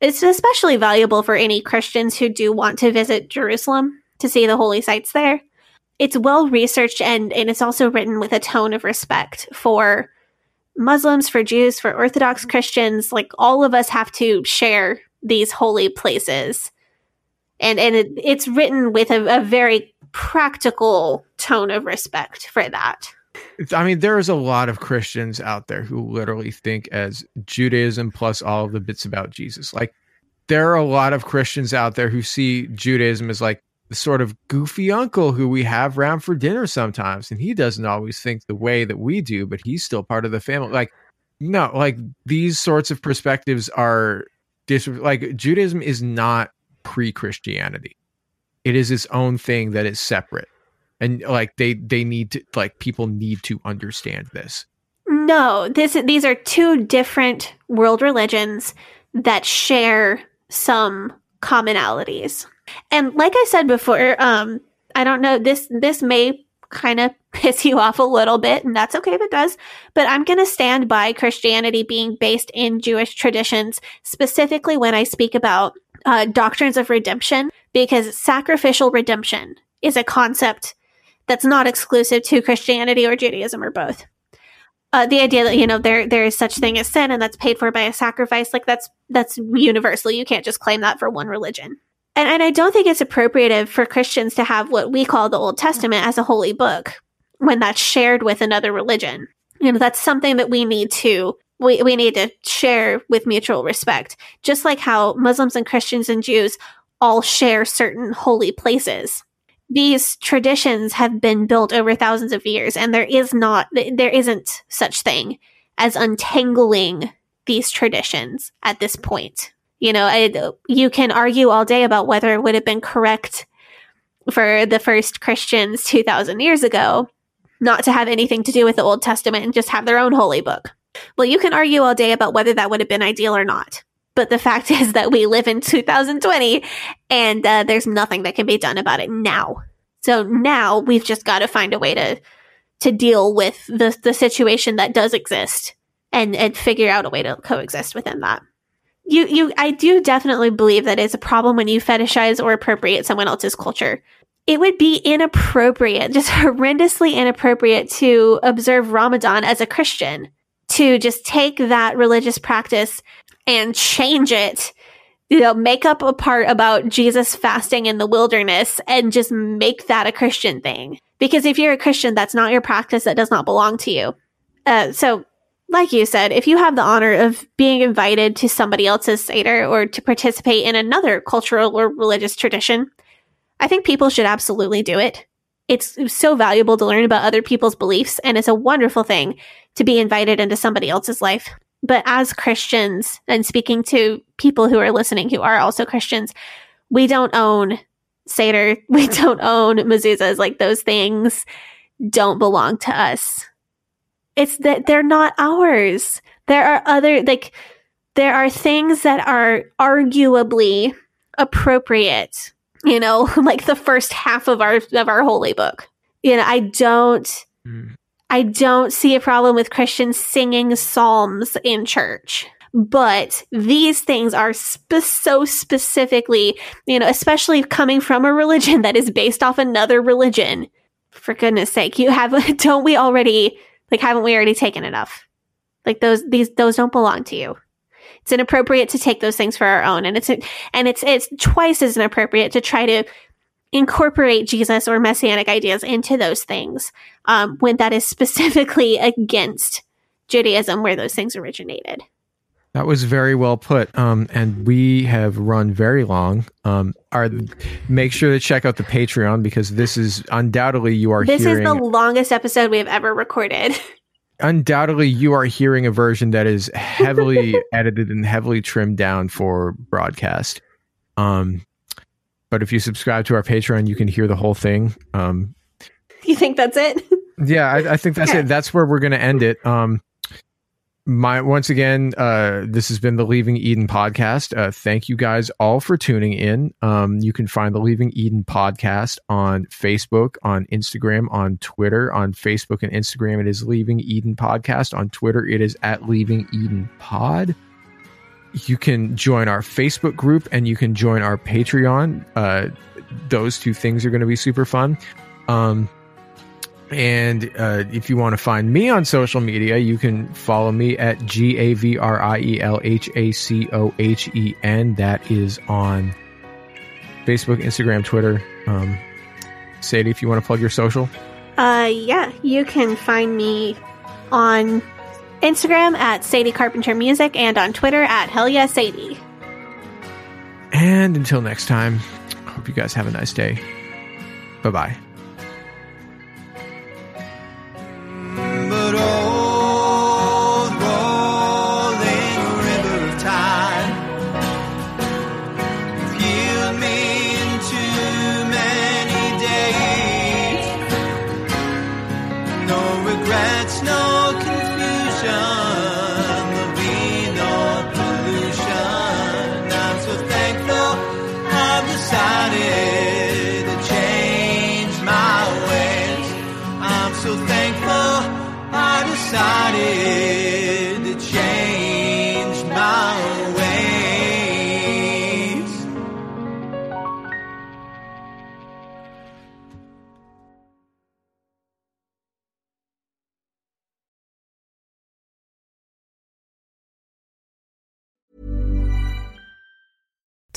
It's especially valuable for any Christians who do want to visit Jerusalem to see the holy sites there. It's well researched and, and it's also written with a tone of respect for Muslims, for Jews, for Orthodox mm-hmm. Christians. Like all of us have to share these holy places. And and it, it's written with a, a very practical tone of respect for that. I mean, there is a lot of Christians out there who literally think as Judaism plus all of the bits about Jesus. Like there are a lot of Christians out there who see Judaism as like the sort of goofy uncle who we have around for dinner sometimes, and he doesn't always think the way that we do, but he's still part of the family. Like, no, like these sorts of perspectives are dis- like Judaism is not pre-Christianity. It is its own thing that is separate. And like they they need to like people need to understand this. No, this these are two different world religions that share some commonalities. And like I said before, um, I don't know this this may kind of piss you off a little bit, and that's okay if it does. But I'm going to stand by Christianity being based in Jewish traditions, specifically when I speak about uh, doctrines of redemption, because sacrificial redemption is a concept that's not exclusive to Christianity or Judaism or both. Uh, the idea that you know there there is such thing as sin and that's paid for by a sacrifice, like that's that's universal. You can't just claim that for one religion. And, and I don't think it's appropriate for Christians to have what we call the Old Testament as a holy book when that's shared with another religion. You know, that's something that we need to we, we need to share with mutual respect. Just like how Muslims and Christians and Jews all share certain holy places. These traditions have been built over thousands of years, and there is not there isn't such thing as untangling these traditions at this point. You know, I, you can argue all day about whether it would have been correct for the first Christians 2,000 years ago not to have anything to do with the Old Testament and just have their own holy book. Well, you can argue all day about whether that would have been ideal or not. But the fact is that we live in 2020 and uh, there's nothing that can be done about it now. So now we've just got to find a way to to deal with the the situation that does exist and and figure out a way to coexist within that you you I do definitely believe that it's a problem when you fetishize or appropriate someone else's culture. It would be inappropriate, just horrendously inappropriate to observe Ramadan as a Christian, to just take that religious practice and change it, you know, make up a part about Jesus fasting in the wilderness and just make that a Christian thing. Because if you're a Christian, that's not your practice, that does not belong to you. Uh, so like you said, if you have the honor of being invited to somebody else's Seder or to participate in another cultural or religious tradition, I think people should absolutely do it. It's so valuable to learn about other people's beliefs, and it's a wonderful thing to be invited into somebody else's life. But as Christians, and speaking to people who are listening who are also Christians, we don't own Seder, we don't own mezuzahs. Like those things don't belong to us it's that they're not ours. There are other like there are things that are arguably appropriate, you know, like the first half of our of our holy book. You know, I don't mm. I don't see a problem with Christians singing psalms in church. But these things are so specifically, you know, especially coming from a religion that is based off another religion. For goodness sake, you have, don't we already like, haven't we already taken enough? Like those, these, those don't belong to you. It's inappropriate to take those things for our own. And it's, and it's, it's twice as inappropriate to try to incorporate Jesus or messianic ideas into those things, um, when that is specifically against Judaism where those things originated. That was very well put. Um, and we have run very long. Um, are make sure to check out the Patreon because this is undoubtedly you are. This hearing, is the longest episode we have ever recorded. Undoubtedly, you are hearing a version that is heavily edited and heavily trimmed down for broadcast. Um, but if you subscribe to our Patreon, you can hear the whole thing. Um, you think that's it? yeah, I, I think that's okay. it. That's where we're going to end it. Um, my once again uh this has been the leaving eden podcast. Uh thank you guys all for tuning in. Um you can find the leaving eden podcast on facebook on instagram on twitter. On facebook and instagram it is leaving eden podcast. On twitter it is at leaving eden pod. You can join our facebook group and you can join our patreon. Uh those two things are going to be super fun. Um and uh, if you want to find me on social media, you can follow me at G A V R I E L H A C O H E N. That is on Facebook, Instagram, Twitter. Um, Sadie, if you want to plug your social. Uh, yeah, you can find me on Instagram at Sadie Carpenter Music and on Twitter at Hell Yeah Sadie. And until next time, hope you guys have a nice day. Bye bye.